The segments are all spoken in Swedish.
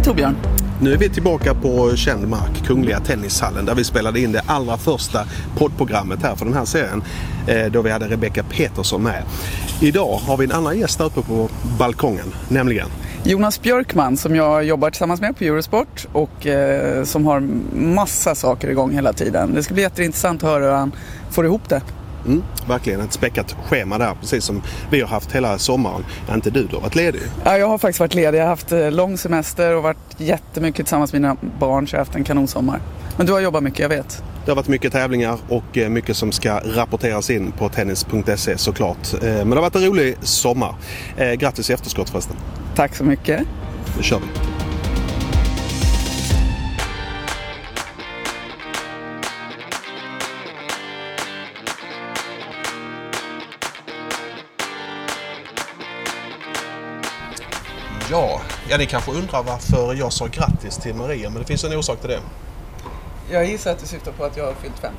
Hej Torbjörn! Nu är vi tillbaka på känd mark, Kungliga Tennishallen, där vi spelade in det allra första poddprogrammet här för den här serien. eh, Då vi hade Rebecca Petersson med. Idag har vi en annan gäst där uppe på balkongen, nämligen Jonas Björkman som jag jobbar tillsammans med på Eurosport och eh, som har massa saker igång hela tiden. Det ska bli jätteintressant att höra hur han får ihop det. Mm, verkligen ett späckat schema där, precis som vi har haft hela sommaren. Ja, inte du, du har varit ledig. Ja, jag har faktiskt varit ledig. Jag har haft eh, lång semester och varit jättemycket tillsammans med mina barn så jag har haft en kanonsommar. Men du har jobbat mycket, jag vet. Det har varit mycket tävlingar och eh, mycket som ska rapporteras in på tennis.se såklart. Eh, Men det har varit en rolig sommar. Grattis i efterskott förresten. Tack så mycket. Nu kör vi. Ja, ni kanske undrar varför jag sa grattis till Maria, men det finns en orsak till det. Jag gissar att du syftar på att jag har fyllt 50.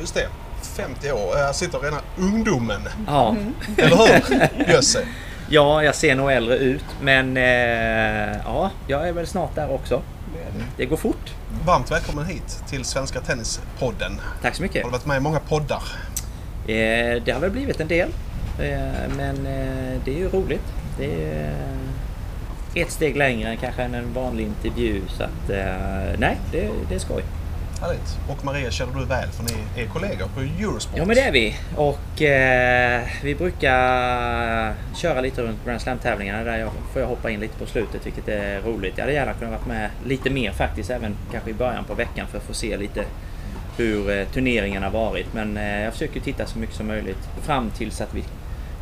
Just det, 50 år. Här sitter rena ungdomen. Ja. Eller hur? Jösse. ja, jag ser nog äldre ut men eh, ja, jag är väl snart där också. Det går fort. Varmt välkommen hit till Svenska Tennispodden. Tack så mycket. Har du varit med i många poddar? Eh, det har väl blivit en del. Eh, men eh, det är ju roligt. Det är ett steg längre än kanske en vanlig intervju. Så att eh, nej, det, det är skoj. Härligt. Och Maria känner du väl för ni är kollegor på Eurosport. Ja men det är vi. Och eh, vi brukar köra lite runt Grand Slam-tävlingarna där jag, får jag hoppa in lite på slutet vilket är roligt. Jag hade gärna kunnat varit med lite mer faktiskt även kanske i början på veckan för att få se lite hur eh, turneringen har varit. Men eh, jag försöker titta så mycket som möjligt fram tills att vi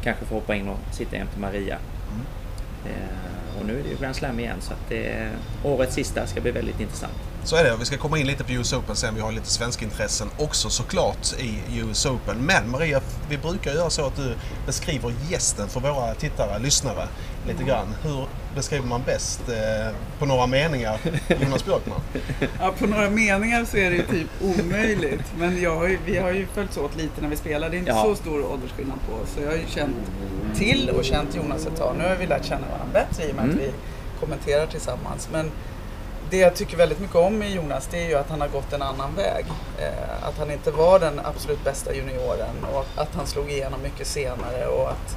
kanske får hoppa in och sitta jämte Maria. Eh, och nu är det ju Grand Slam igen så att det, årets sista ska bli väldigt intressant. Så är det. Vi ska komma in lite på US Open sen. Vi har lite svenska intressen också såklart i US Open. Men Maria, vi brukar göra så att du beskriver gästen för våra tittare, lyssnare lite grann. Hur beskriver man bäst eh, på några meningar Jonas Björkman? Ja, på några meningar så är det ju typ omöjligt. Men jag har ju, vi har ju följts åt lite när vi spelar. Det är inte Ja. så stor åldersskillnad på oss. Så jag har ju känt till och känt Jonas ett tag. Nu har vi lärt känna varandra bättre i och med Mm. att vi kommenterar tillsammans. Men det jag tycker väldigt mycket om i Jonas det är ju att han har gått en annan väg. Eh, att han inte var den absolut bästa junioren och att han slog igenom mycket senare och att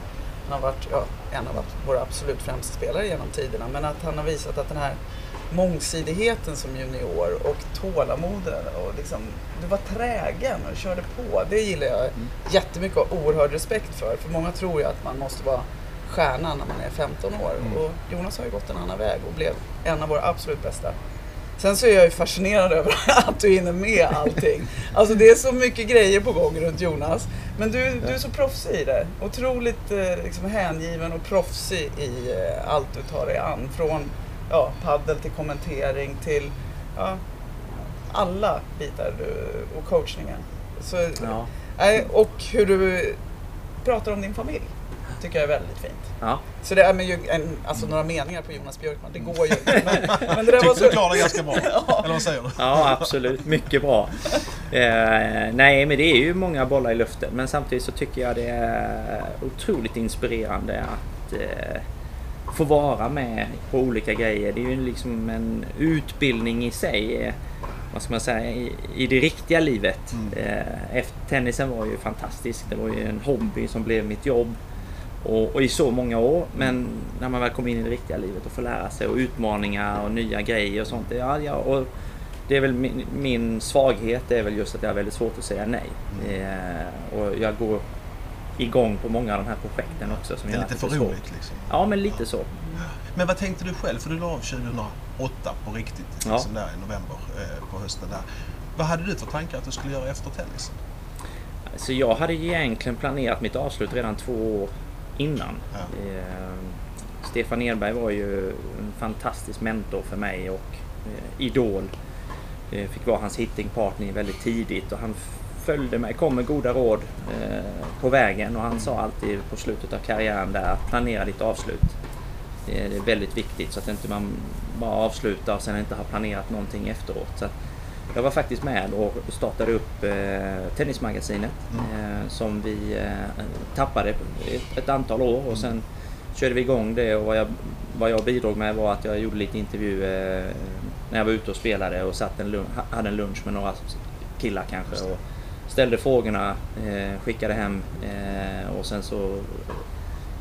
han har varit ja, en av våra absolut främsta spelare genom tiderna. Men att han har visat att den här mångsidigheten som junior och tålamodet och liksom, du var trägen och körde på. Det gillar jag jättemycket och oerhörd respekt för. För många tror ju att man måste vara stjärna när man är 15 år. Och Jonas har ju gått en annan väg och blev en av våra absolut bästa. Sen så är jag ju fascinerad över att du hinner med allting. Alltså det är så mycket grejer på gång runt Jonas. Men du, du är så proffsig i det. Otroligt eh, liksom hängiven och proffsig i eh, allt du tar dig an. Från ja, paddel till kommentering till ja, alla bitar du, och coachningen. Så, Ja. nej, och hur du pratar om din familj. Tycker jag är väldigt fint. Ja. Så det är med ju en, alltså några meningar på Jonas Björkman, det går ju inte. Men, men det där var Tyckte du så... klarade det ganska bra? Eller vad säger du? Ja, absolut. Mycket bra. Eh, nej, men det är ju många bollar i luften. Men samtidigt så tycker jag det är otroligt inspirerande att eh, få vara med på olika grejer. Det är ju liksom en utbildning i sig. Eh, vad ska man säga? I, i det riktiga livet. Eh, efter, tennisen var ju fantastisk. Det var ju en hobby som blev mitt jobb. Och, och i så många år. Men när man väl kommer in i det riktiga livet och får lära sig och utmaningar och nya grejer och sånt. Ja, ja, och det är väl min, min svaghet är väl just att jag har väldigt svårt att säga nej. Eh, och jag går igång på många av de här projekten också. Som Det är lite för roligt liksom. Ja, men lite så. Men vad tänkte du själv? För du la av 2008 på riktigt, Ja. liksom där i november eh, på hösten där. Vad hade du för tankar att du skulle göra efter tennisen? Så jag hade egentligen planerat mitt avslut redan två år innan. Ja. Eh, Stefan Edberg var ju en fantastisk mentor för mig och eh, idol. Eh, fick vara hans hitting partner väldigt tidigt och han följde mig, kom med goda råd eh, på vägen och han sa alltid på slutet av karriären där att planera ditt avslut. Det är det är väldigt viktigt så att inte man bara avslutar och sen inte har planerat någonting efteråt. Så jag var faktiskt med och startade upp eh, Tennismagasinet eh, som vi eh, tappade ett, ett antal år och sen körde vi igång det och vad jag, vad jag bidrog med var att jag gjorde lite intervjuer när jag var ute och spelade och satt en hade en lunch med några killar kanske. Och ställde frågorna, eh, skickade hem eh, och sen så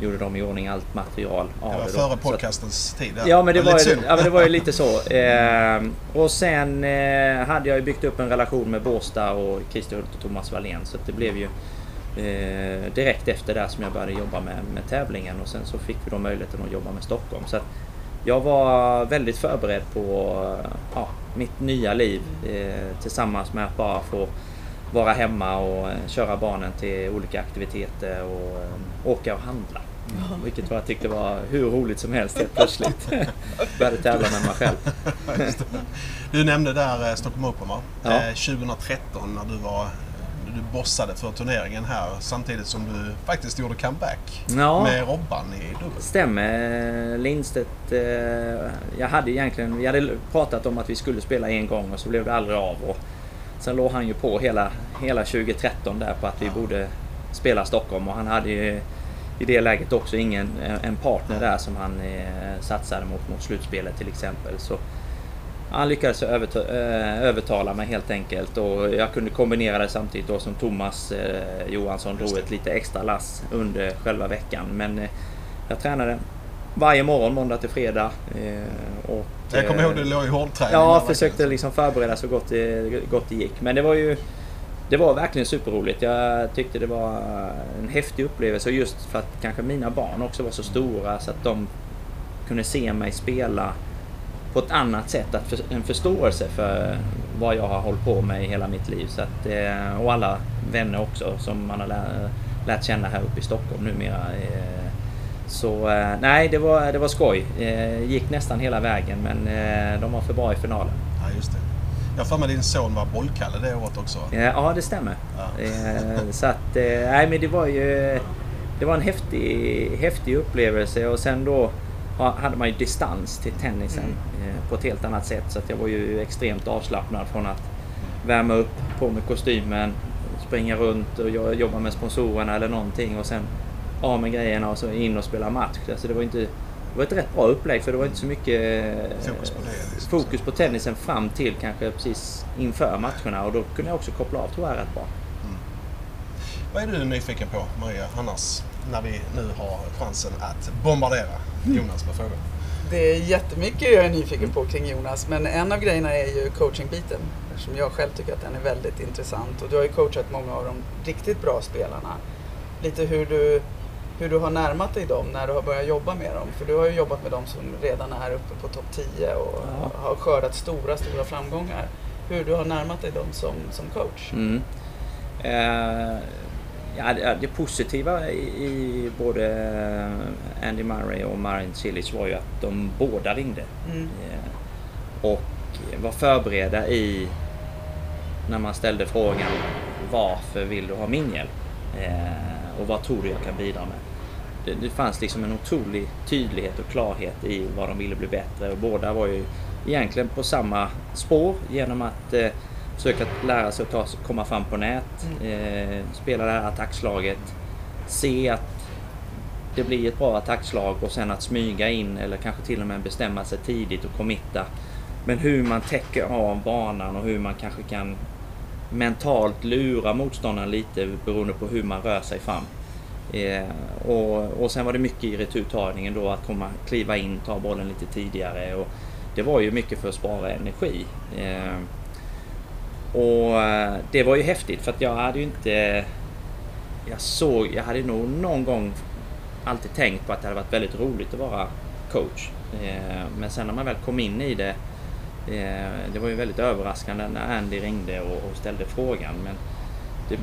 gjorde de i ordning allt material av det. Var det före podcastens tid? Ja, men det, var, ju, ja, men det var ju lite så. Eh, och sen eh, hade jag ju byggt upp en relation med Båstad och Christer Hult och Thomas Wallén så det blev ju eh, direkt efter det som jag började jobba med, med tävlingen och sen så fick vi då möjligheten att jobba med Stockholm. Så jag var väldigt förberedd på ja, mitt nya liv eh, tillsammans med att bara få vara hemma och eh, köra barnen till olika aktiviteter och eh, åka och handla. Mm. Vilket jag tyckte var hur roligt som helst helt plötsligt. Började tävla med mig själv. du nämnde där eh, Stockholm Open va? Ja. 2013 när du var du bossade för turneringen här samtidigt som du faktiskt gjorde comeback ja, med Robban i dubbel. Stämmer. Lindstedt, jag hade egentligen, vi hade pratat om att vi skulle spela en gång och så blev det aldrig av. Och Sen låg han ju på hela, hela 2013 där på att vi borde spela Stockholm och han hade ju i det läget också ingen en partner där som han eh, satsade mot mot slutspelet till exempel. Så han lyckades eh, övertala mig helt enkelt och jag kunde kombinera det samtidigt då som Thomas eh, Johansson drog ett lite extra lass under själva veckan. Men eh, jag tränade varje morgon måndag till fredag. Och, jag kommer ihåg att du låg i hårdträning. Ja, försökte liksom förbereda så gott det, gott det gick. Men det var ju det var verkligen superroligt. Jag tyckte det var en häftig upplevelse just för att kanske mina barn också var så stora så att de kunde se mig spela på ett annat sätt. Att för, en förståelse för vad jag har hållit på med i hela mitt liv. Så att, eh, och alla vänner också som man har lärt, lärt känna här uppe i Stockholm numera. Eh, så eh, nej, det var, det var skoj. Gick nästan hela vägen men de var för bra i finalen. Ja, just det. Jag för mig din son var bollkalle det året också. Ja, det stämmer. Ja. Så att, nej men det var ju... Det var en häftig, häftig upplevelse och sen då hade man ju distans till tennisen mm. på ett helt annat sätt. Så att jag var ju extremt avslappnad från att värma upp, på med kostymen, springa runt och jobba med sponsorerna eller någonting och sen av med grejerna och så in och spela match. Alltså det var inte... Det var ett rätt bra upplägg för det var inte så mycket fokus på, det, liksom. fokus på tennisen fram till kanske precis inför matcherna och då kunde jag också koppla av tror jag rätt bra. Mm. Vad är du nyfiken på Maria annars när vi nu har chansen att bombardera Jonas med frågor? Det är jättemycket jag är nyfiken på kring Jonas men en av grejerna är ju coachingbiten eftersom jag själv tycker att den är väldigt intressant och du har ju coachat många av de riktigt bra spelarna. Lite hur du hur du har närmat dig dem när du har börjat jobba med dem. För du har ju jobbat med dem som redan är uppe på topp 10 och ja. har skördat stora, stora framgångar. Hur du har närmat dig dem som, som coach. Mm. Eh, ja, det, positiva i, i, både Andy Murray och Marin Cilic var ju att de båda ringde. Mm. Eh, och var förberedda i när man ställde frågan varför vill du ha min hjälp? Eh, och vad tror du jag kan bidra med? det, det fanns liksom en otrolig tydlighet och klarhet i vad de ville bli bättre och båda var ju egentligen på samma spår genom att eh, försöka lära sig att ta, komma fram på nät, mm. eh, spela det här attackslaget, se att det blir ett bra attackslag och sen att smyga in eller kanske till och med bestämma sig tidigt och committa. Men hur man täcker av banan och hur man kanske kan mentalt lura motståndaren lite beroende på hur man rör sig fram. Eh, och, och sen var det mycket i returtagningen då att komma, kliva in, ta bollen lite tidigare. Och det var ju mycket för att spara energi. Eh, och eh, det var ju häftigt för att jag hade ju inte... Jag såg, jag hade nog någon gång alltid tänkt på att det hade varit väldigt roligt att vara coach. Eh, men sen när man väl kom in i det eh, det var ju väldigt överraskande när Andy ringde och, ställde frågan. Men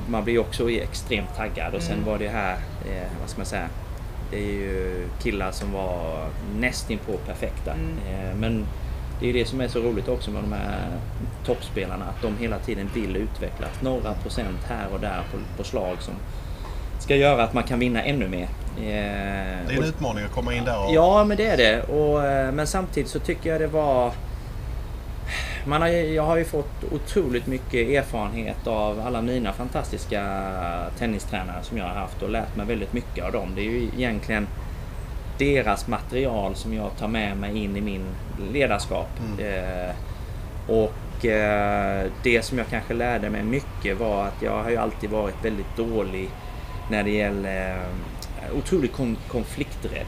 man blir också extremt taggad och sen mm. var det här, vad ska man säga, det är ju killar som var nästinpå perfekta. Mm. Men det är det som är så roligt också med de här toppspelarna, att de hela tiden vill utvecklas. Några procent här och där på, på slag som ska göra att man kan vinna ännu mer. Eh, det är en utmaning att komma in där och... Ja, men det är det. Och, eh, men samtidigt så tycker jag det var man har, jag har ju fått otroligt mycket erfarenhet av alla mina fantastiska tennistränare som jag har haft och lärt mig väldigt mycket av dem. Det är ju egentligen deras material som jag tar med mig in i min ledarskap. Mm. Eh, och eh, det som jag kanske lärde mig mycket var att jag har ju alltid varit väldigt dålig när det gäller eh, otroligt kon konflikträdd.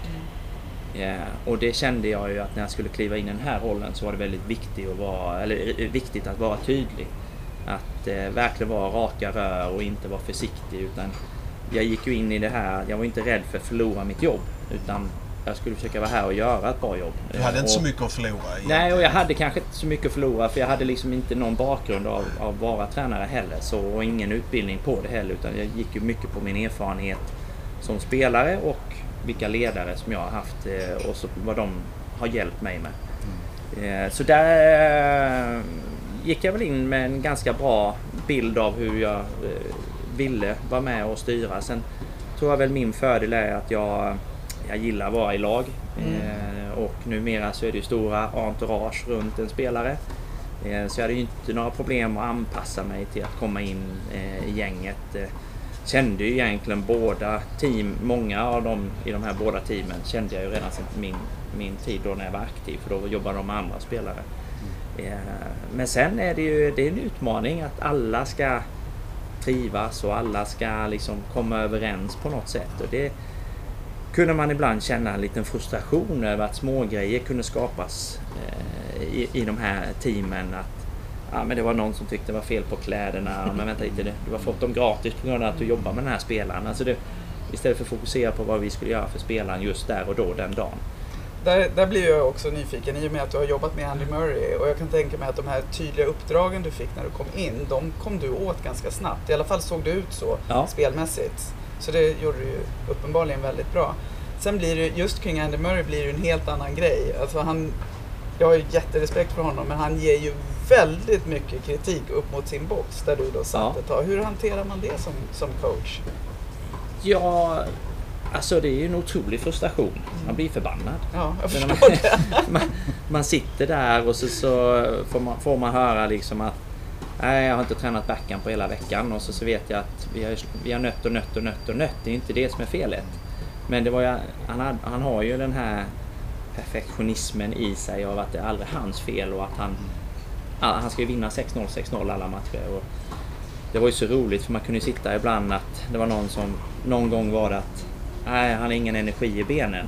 Ja, och det kände jag ju att när jag skulle kliva in i den här rollen så var det väldigt viktigt att vara, eller, eh, viktigt att vara tydlig. Att eh, verkligen vara raka rör och inte vara försiktig utan jag gick ju in i det här, jag var inte rädd för att förlora mitt jobb utan jag skulle försöka vara här och göra ett bra jobb. Du hade inte och, så mycket att förlora? Nej, och jag hade kanske inte så mycket att förlora för jag hade liksom inte någon bakgrund av att vara tränare heller så, och ingen utbildning på det heller utan jag gick ju mycket på min erfarenhet som spelare och vilka ledare som jag har haft eh, och så, vad de har hjälpt mig med. Mm. Så där eh, gick jag väl in med en ganska bra bild av hur jag eh, ville vara med och styra. Sen tror jag väl min fördel är att jag, jag gillar att vara i lag. Mm. Och numera så är det ju stora entourage runt en spelare. Så jag hade ju inte några problem att anpassa mig till att komma in i gänget kände ju egentligen båda team, många av dem i de här båda teamen kände jag ju redan sedan min, min tid då när jag var aktiv för då jobbade de med andra spelare. Mm. Men sen är det ju det är en utmaning att alla ska trivas och alla ska liksom komma överens på något sätt. Och det kunde man ibland känna en liten frustration över att smågrejer kunde skapas eh, i, i de här teamen. Att ja, men det var någon som tyckte det var fel på kläderna. Men vänta lite, du har fått dem gratis på grund av att du jobbar med den här spelaren. Alltså det, istället för att fokusera på vad vi skulle göra för spelaren just där och då, den dagen. Där, där blir jag också nyfiken i och med att du har jobbat med Andy Murray och jag kan tänka mig att de här tydliga uppdragen du fick när du kom in, de kom du åt ganska snabbt. I alla fall såg det ut så ja. spelmässigt. Så det gjorde du ju uppenbarligen väldigt bra. Sen blir det, just kring Andy Murray blir det en helt annan grej. Alltså han, jag har ju jätterespekt för honom men han ger ju väldigt mycket kritik upp mot sin box där du då satt ja. ett tag. Hur hanterar man det som, som coach? Ja, alltså det är ju en otrolig frustration. Man blir förbannad. Ja, jag förstår man, det. man, man, sitter där och så, så får, man, får man höra liksom att Nej, jag har inte tränat backen på hela veckan och så, så vet jag att vi har, vi har nött och nött och nött och nött. Det är inte det som är felet. Men det var ju, han, han har ju den här perfektionismen i sig av att det är aldrig hans fel och att han han ska ju vinna 6-0, 6-0 alla matcher. Och det var ju så roligt för man kunde sitta ibland att det var någon som någon gång var det att nej, han har ingen energi i benen.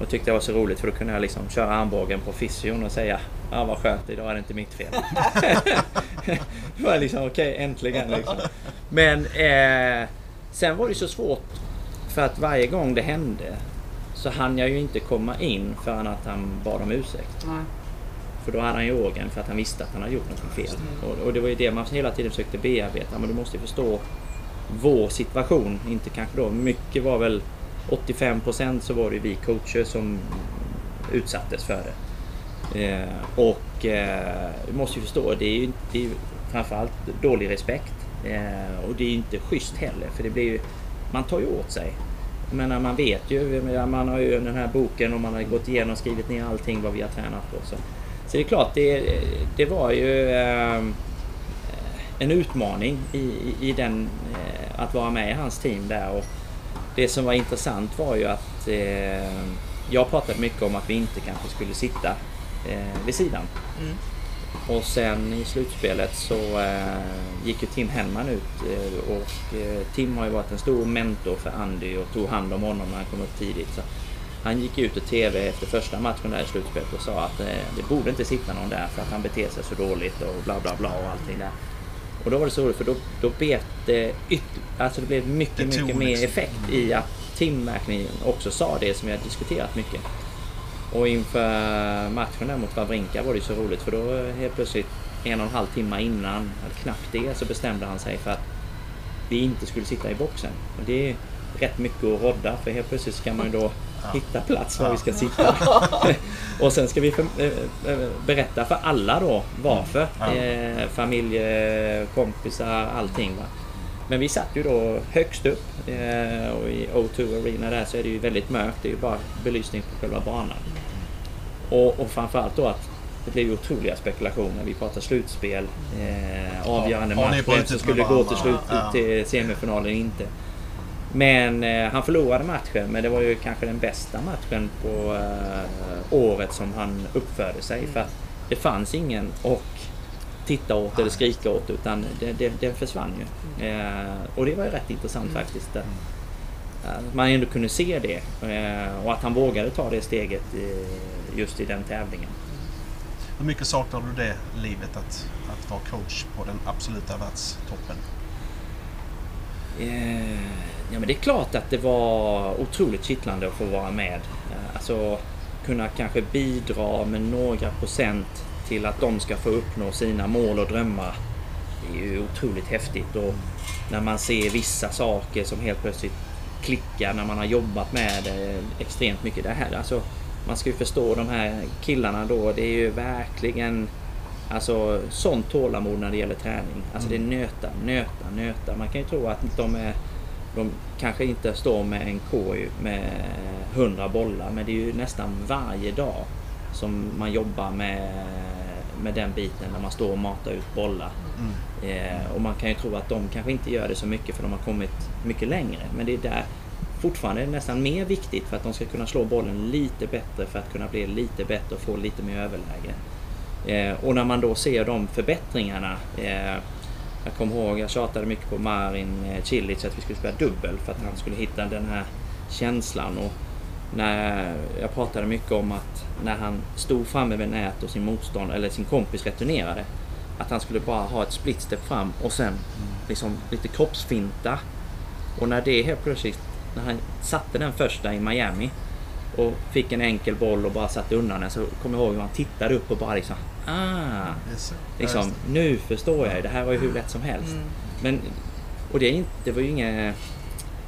Och tyckte det var så roligt för då kunde jag liksom köra armbågen på fysion och säga Ja vad skönt, idag är det inte mitt fel. det var liksom okej, okay, äntligen liksom. Men eh, sen var det så svårt för att varje gång det hände så hann jag ju inte komma in förrän att han bad om ursäkt. Nej. För då hade han ju ågen för att han visste att han hade gjort något fel. Och, och, det var ju det man hela tiden försökte bearbeta. Men du måste ju förstå vår situation. Inte kanske då, mycket var väl 85% så var det vi coacher som utsattes för det. Eh, och eh, du måste ju förstå, det är ju det är framförallt dålig respekt. Eh, och det är ju inte schysst heller för det blir ju, man tar ju åt sig. Men man vet ju, man har ju den här boken och man har gått igenom och skrivit ner allting vad vi har tränat på. Så så det är klart, det, det var ju eh, en utmaning i, i, i den, eh, att vara med i hans team där. Och det som var intressant var ju att eh, jag pratade mycket om att vi inte kanske skulle sitta eh, vid sidan. Mm. Och sen i slutspelet så eh, gick ju Tim Hellman ut eh, och eh, Tim har ju varit en stor mentor för Andy och tog hand om honom när han kom upp tidigt. Så han gick ut i TV efter första matchen där i slutspelet och sa att eh, det borde inte sitta någon där för att han beter sig så dåligt och bla bla bla och allting där. Och då var det så roligt för då, då bet det alltså det blev mycket, det mycket mer liksom. effekt i att Tim verkligen också sa det som vi har diskuterat mycket. Och inför matchen där mot Wawrinka var det så roligt för då helt plötsligt en och en halv timme innan, knappt det, så bestämde han sig för att vi inte skulle sitta i boxen. Och det är rätt mycket att rodda för helt plötsligt ska man ju då hitta plats var vi ska sitta. och sen ska vi för, äh, berätta för alla då varför. Mm. Eh, familj, kompisar, allting. Va? Men vi satt ju då högst upp eh, och i O2 Arena där så är det ju väldigt mörkt. Det är ju bara belysning på själva banan. Och, och framförallt då att det blev ju otroliga spekulationer. Vi pratar slutspel, eh, avgörande ja, match, vem som skulle gå till, slut, till semifinalen inte. Men eh, han förlorade matchen, men det var ju kanske den bästa matchen på eh, året som han uppförde sig. För att det fanns ingen och titta åt eller skrika åt utan det, den försvann ju. Eh, och det var ju rätt intressant faktiskt. Att, att man ändå kunde se det eh, och att han vågade ta det steget eh, just i den tävlingen. Hur mycket saknar du det livet att, att vara coach på den absoluta världstoppen? Ja men det är klart att det var otroligt kittlande att få vara med. Eh, alltså kunna kanske bidra med några procent till att de ska få uppnå sina mål och drömmar. Det är ju otroligt häftigt och när man ser vissa saker som helt plötsligt klickar när man har jobbat med det extremt mycket. Det här, alltså, man ska ju förstå de här killarna då. Det är ju verkligen Alltså sånt tålamod när det gäller träning. Alltså det är nöta, nöta, nöta. Man kan ju tro att de är de kanske inte står med en korg med 100 bollar men det är ju nästan varje dag som man jobbar med, med den biten när man står och matar ut bollar. Mm. Eh, och man kan ju tro att de kanske inte gör det så mycket för de har kommit mycket längre. Men det är där fortfarande nästan mer viktigt för att de ska kunna slå bollen lite bättre för att kunna bli lite bättre och få lite mer överläge. Eh, och när man då ser de förbättringarna. Eh, jag kommer ihåg, jag tjatade mycket på Marin eh, Cilic att vi skulle spela dubbel för att han skulle hitta den här känslan. Och när jag pratade mycket om att när han stod framme vid nät och sin motstånd eller sin kompis returnerade. Att han skulle bara ha ett split step fram och sen liksom lite kroppsfinta. Och när det helt plötsligt, när han satte den första i Miami och fick en enkel boll och bara satte undan den så kommer jag ihåg hur han tittade upp och bara liksom Ah! Liksom, nu förstår jag. Det här var ju hur lätt som helst. Mm. Men, och det, det var ju inget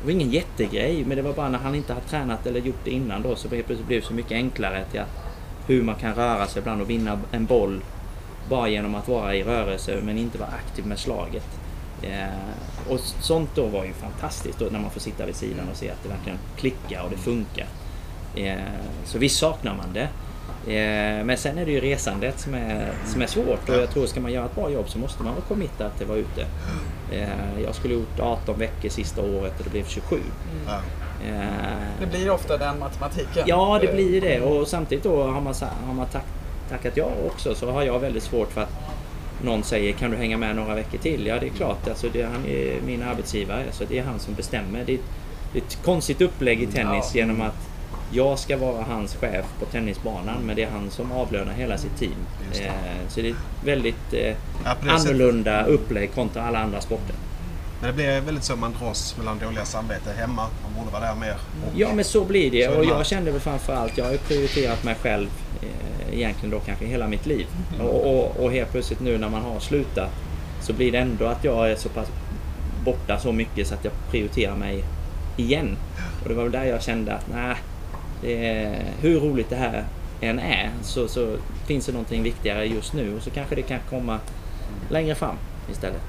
det var ingen jättegrej, men det var bara när han inte har tränat eller gjort det innan då så blev det så mycket enklare till att hur man kan röra sig ibland och vinna en boll bara genom att vara i rörelse men inte vara aktiv med slaget. Eh, och sånt då var ju fantastiskt då, när man får sitta vid sidan och se att det verkligen klickar och det funkar. Eh, så visst saknar man det. Eh, men sen är det ju resandet som är, som är svårt och jag tror ska man göra ett bra jobb så måste man vara committad till att vara ute. Eh, jag skulle gjort 18 veckor sista året och det blev 27. Mm. Det blir ofta den matematiken. Ja, det blir det och samtidigt då har man, har man tack, tackat ja också så har jag väldigt svårt för att någon säger kan du hänga med några veckor till? Ja, det är klart. Alltså, det, han är min arbetsgivare så det är han som bestämmer. Det är, det är ett konstigt upplägg i tennis ja. genom att jag ska vara hans chef på tennisbanan men det är han som avlönar hela sitt team. Eh, så det är ett väldigt eh, ja, annorlunda upplägg kontra alla andra sporter. Men det blir väldigt så man dras mellan dåliga samvete hemma. Man borde vara där mer. Ja men så blir det och jag kände väl framförallt, jag har ju prioriterat mig själv eh, egentligen då kanske hela mitt liv. Mm. Och, och, och helt plötsligt nu när man har slutat så blir det ändå att jag är så pass borta så mycket så att jag prioriterar mig igen. Och det var väl där jag kände att nej, är, hur roligt det här än är så, så finns det någonting viktigare just nu och så kanske det kan komma längre fram istället.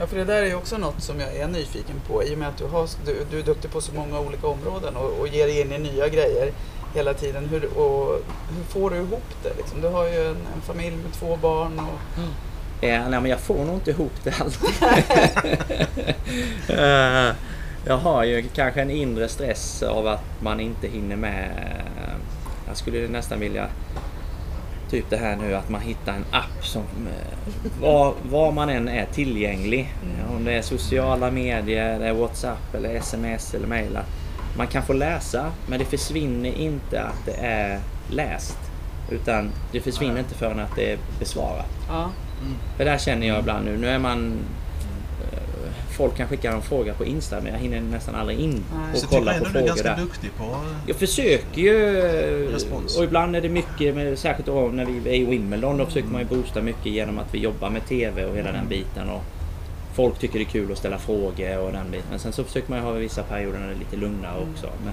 Ja, för det där är ju också något som jag är nyfiken på i och med att du, har, du, du är duktig på så många olika områden och, och ger dig in i nya grejer hela tiden. Hur, och, hur får du ihop det? Liksom? Du har ju en, en familj med två barn. Och... Mm. Ja, nej, men jag får nog inte ihop det alltid. jag har ju kanske en inre stress av att man inte hinner med. Jag skulle nästan vilja typ det här nu att man hittar en app som var, var man än är tillgänglig. Mm. Om det är sociala medier, det är Whatsapp eller sms eller mail. Man kan få läsa men det försvinner inte att det är läst. Utan det försvinner inte förrän att det är besvarat. Ja. Mm. För där känner jag ibland nu, nu är man folk kan skicka en fråga på Insta men jag hinner nästan aldrig in och så kolla på frågor du är ganska där. duktig på Jag försöker ju respons. och ibland är det mycket, med, särskilt då när vi är i Wimbledon, då försöker man ju boosta mycket genom att vi jobbar med TV och hela mm. den biten. Och folk tycker det är kul att ställa frågor och den biten. Men sen så försöker man ju ha vissa perioder när det är lite lugnare mm. också. Men,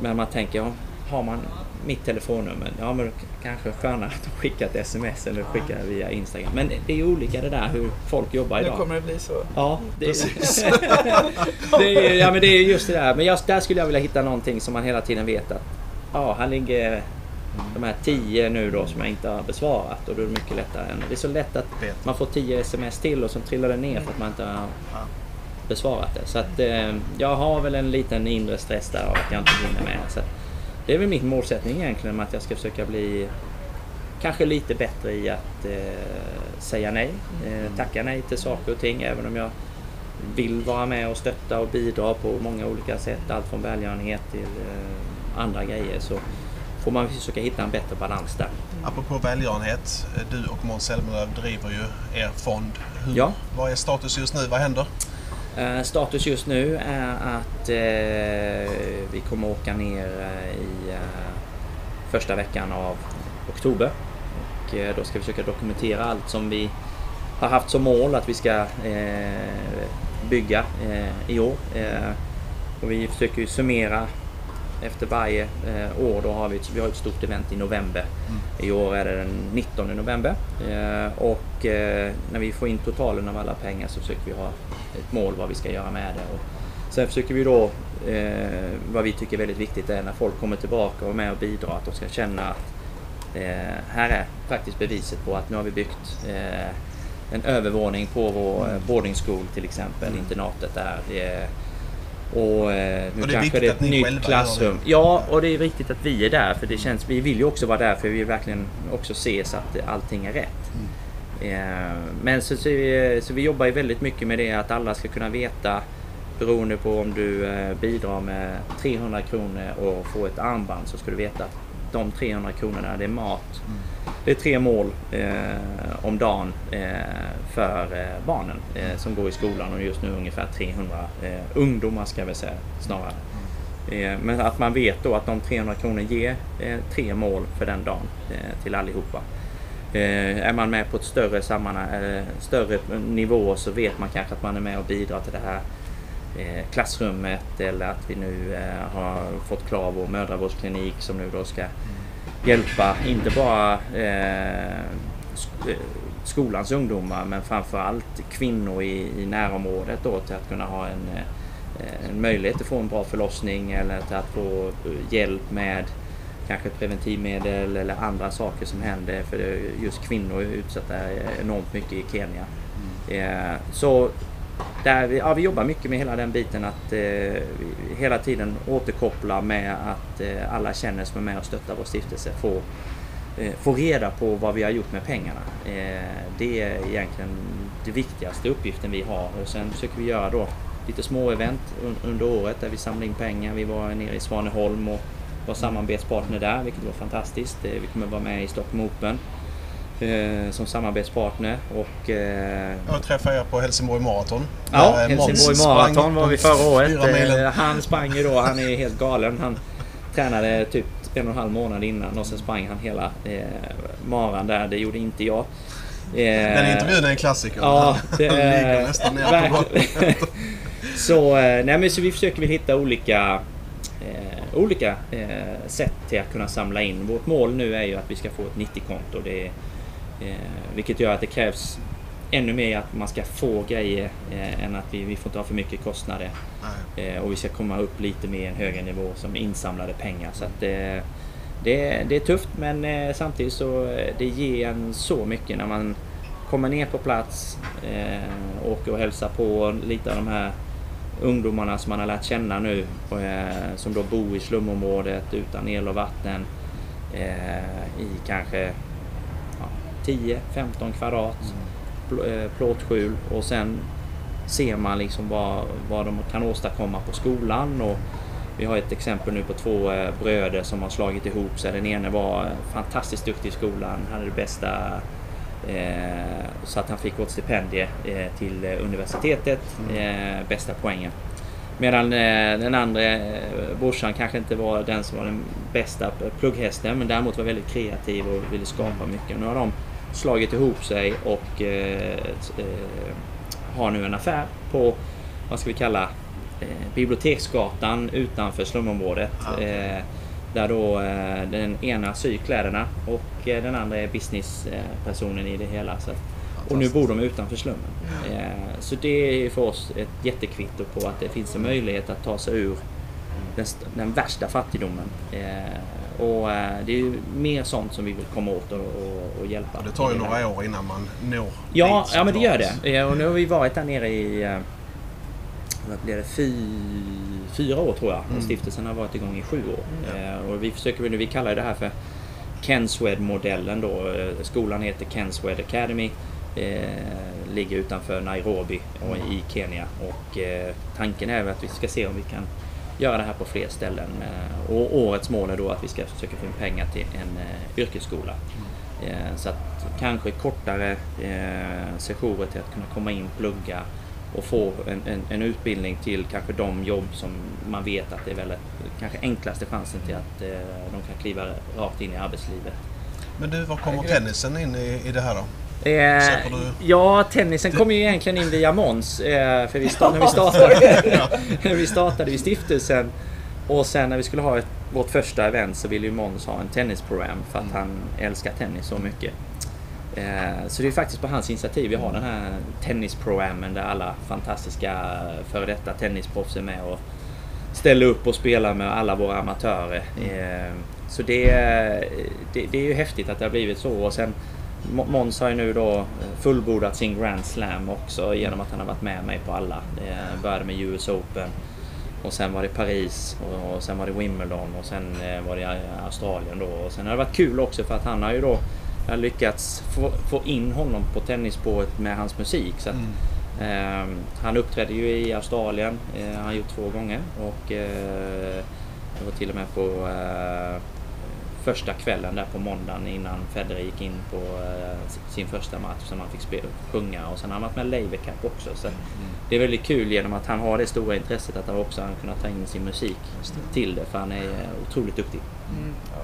men man tänker, ja, har man mitt telefonnummer. Ja men kanske skönare att de skickar ett sms eller skickar via Instagram. Men det är olika det där hur folk jobbar idag. Nu kommer det bli så. Ja, det, Precis. det är, ja men det är just det där. Men just där skulle jag vilja hitta någonting som man hela tiden vet att ja, här ligger de här tio nu då som jag inte har besvarat och då är det mycket lättare. Än, det är så lätt att man får tio sms till och så trillar det ner för att man inte har besvarat det. Så att eh, jag har väl en liten inre stress där av att jag inte hinner med. Så det är väl min målsättning egentligen att jag ska försöka bli kanske lite bättre i att eh, säga nej. Eh, tacka nej till saker och ting även om jag vill vara med och stötta och bidra på många olika sätt. Allt från välgörenhet till eh, andra grejer. Så får man försöka hitta en bättre balans där. Apropå välgörenhet, du och Måns Zelmerlöw driver ju er fond. Hur, Ja. Vad är status just nu? Vad händer? Eh, status just nu är att eh, vi kommer åka ner eh, i eh, första veckan av oktober. Och eh, då ska vi försöka dokumentera allt som vi har haft som mål att vi ska eh, bygga eh, i år. Eh, och vi försöker ju summera efter varje eh, år. Då har vi, ett, vi har ett stort event i november. I år är det den 19 november. Eh, och eh, när vi får in totalen av alla pengar så försöker vi ha ett mål vad vi ska göra med det. Och sen försöker vi då, eh, vad vi tycker är väldigt viktigt är när folk kommer tillbaka och är med och bidrar, att de ska känna att här är faktiskt beviset på att nu har vi byggt en övervåning på vår boarding school till exempel, internatet där. Och eh, nu Och det är kanske det är ett nytt klassrum. Ja, och det är viktigt att vi är där för det känns, vi vill ju också vara där för vi vill verkligen också se så att allting är rätt. Eh, Men så, så, vi, så vi jobbar ju väldigt mycket med det att alla ska kunna veta beroende på om du eh, bidrar med 300 kronor och får ett armband så ska du veta att de 300 kronorna det är mat. Det är tre mål eh, om dagen eh, för eh, barnen eh, som går i skolan och just nu ungefär 300 eh, ungdomar ska vi säga snarare. Eh, men att man vet då att de 300 kronor ger eh, tre mål för den dagen eh, till allihopa. Eh, är man med på ett större sammanhang, eller större nivå så vet man kanske att man är med och bidrar till det här eh, klassrummet eller att vi nu eh, har fått klar vår mödravårdsklinik som nu då ska hjälpa inte bara eh, eh, skolans ungdomar men framförallt kvinnor i, i närområdet då till att kunna ha en, eh, en möjlighet att få en bra förlossning eller till att få hjälp med kanske preventivmedel eller andra saker som händer för just kvinnor är utsatta enormt mycket i Kenya. Eh, så där vi, ja, vi jobbar mycket med hela den biten att eh, hela tiden återkoppla med att eh, alla känner som är med och stöttar vår stiftelse får, eh, får reda på vad vi har gjort med pengarna. Eh, det är egentligen den viktigaste uppgiften vi har och sen försöker vi göra då lite små event un- under året där vi samlar in pengar. Vi var nere i Svaneholm och var samarbetspartner där vilket var fantastiskt. Eh, Vi kommer vara med i Stockholm Open eh, som samarbetspartner och eh, Jag träffade er på Helsingborg Marathon. Ja, Helsingborg Marathon var vi förra året. Eh, Han sprang ju då, han är helt galen. Han tränade typ en och en halv månad innan och sen sprang han hela eh, maran där. Det gjorde inte jag. Eh, Den intervjun är en klassiker. Ja, det Han ligger är nästan ner på så, eh, nej, men så vi försöker väl hitta olika eh, olika eh, sätt till att kunna samla in. Vårt mål nu är ju att vi ska få ett 90-konto. Det är, eh, vilket gör att det krävs ännu mer att man ska få grejer eh, än att vi, vi får inte ha för mycket kostnader. Eh, och vi ska komma upp lite mer en högre nivå som insamlade pengar. Så att, eh, det, det är tufft men eh, samtidigt så eh, det ger en så mycket när man kommer ner på plats, eh, åker och hälsar på lite av de här ungdomarna som man har lärt känna nu eh, som då bor i slumområdet utan el och vatten i kanske 10-15 kvadrat pl- eh, plåtskjul och sen ser man liksom vad, vad de kan åstadkomma på skolan. Och vi har ett exempel nu på två eh, bröder som har slagit ihop sig. Den ene var eh, fantastiskt duktig i skolan, hade det bästa så att han fick ett stipendie till universitetet, eh, bästa poängen. Medan den andra brorsan kanske inte var den som var den bästa plugghästen men däremot var väldigt kreativ och ville skapa mycket. Nu har de slagit ihop sig och eh, eh, har nu en affär på, vad ska vi kalla, eh, Biblioteksgatan utanför slumområdet. Ja, okej. Eh, där då den ena syr kläderna och den andra är businesspersonen i det hela. Så. Och nu bor de utanför slummen. Eh, så det är för oss ett jättekvitto på att det finns en möjlighet att ta sig ur den, st- den värsta fattigdomen. Och eh, det är ju mer sånt som vi vill komma åt och, och, och hjälpa. Det tar ju några år innan man når Ja, dit ja men det gör det. Och nu har vi varit där nere i, eh, vad blir det, fy, fyra år tror jag. Mm. Och stiftelsen har varit igång i sju år. Ja. Eh, och vi försöker vi kallar det här för Kenswed-modellen då. Skolan heter Kenswed Academy. Eh, ligger utanför Nairobi och i Kenya. Och eh, tanken är att vi ska se om vi kan göra det här på fler ställen. Eh, och årets mål är då att vi ska försöka få in pengar till en eh, yrkesskola. Eh, så att kanske kortare sessioner till att kunna komma in, plugga och få en, en, en utbildning till kanske de jobb som man vet att det är väl kanske enklaste chansen till att de kan kliva rakt in i arbetslivet. Men du, var kommer tennisen in i, i det här då? Eh, ja, tennisen kom ju egentligen in via Måns. Eh, för vi start, när, vi startade, när vi startade vid stiftelsen och sen när vi skulle ha ett, vårt första event så ville ju Måns ha en tennisprogram för att han älskar tennis så mycket. Eh, så det är faktiskt på hans initiativ vi har den här tennisprogrammen där alla fantastiska före detta tennisproffs är med och ställer upp och spelar med alla våra amatörer. Eh, så det, det, det är ju häftigt att det har blivit så. Och sen Måns har ju nu då fullbordat sin Grand Slam också genom att han har varit med mig på alla. Det började med US Open och sen var det Paris och, sen var det Wimbledon och sen eh, var det Australien då. Och sen har det varit kul också för att han har ju då har lyckats få, få in honom på tennisspåret med hans musik. Så att, Ehm, han uppträdde ju i Australien, eh, han har gjort två gånger och eh, jag var till och med på eh, första kvällen där på måndagen innan Federer gick in på eh, sin första match som han fick spela, sjunga och sen har han varit med i Laver Cup också. Så det är väldigt kul genom att han har det stora intresset att han också har kunnat ta in sin musik till det för han är eh, otroligt duktig. Mm, ja.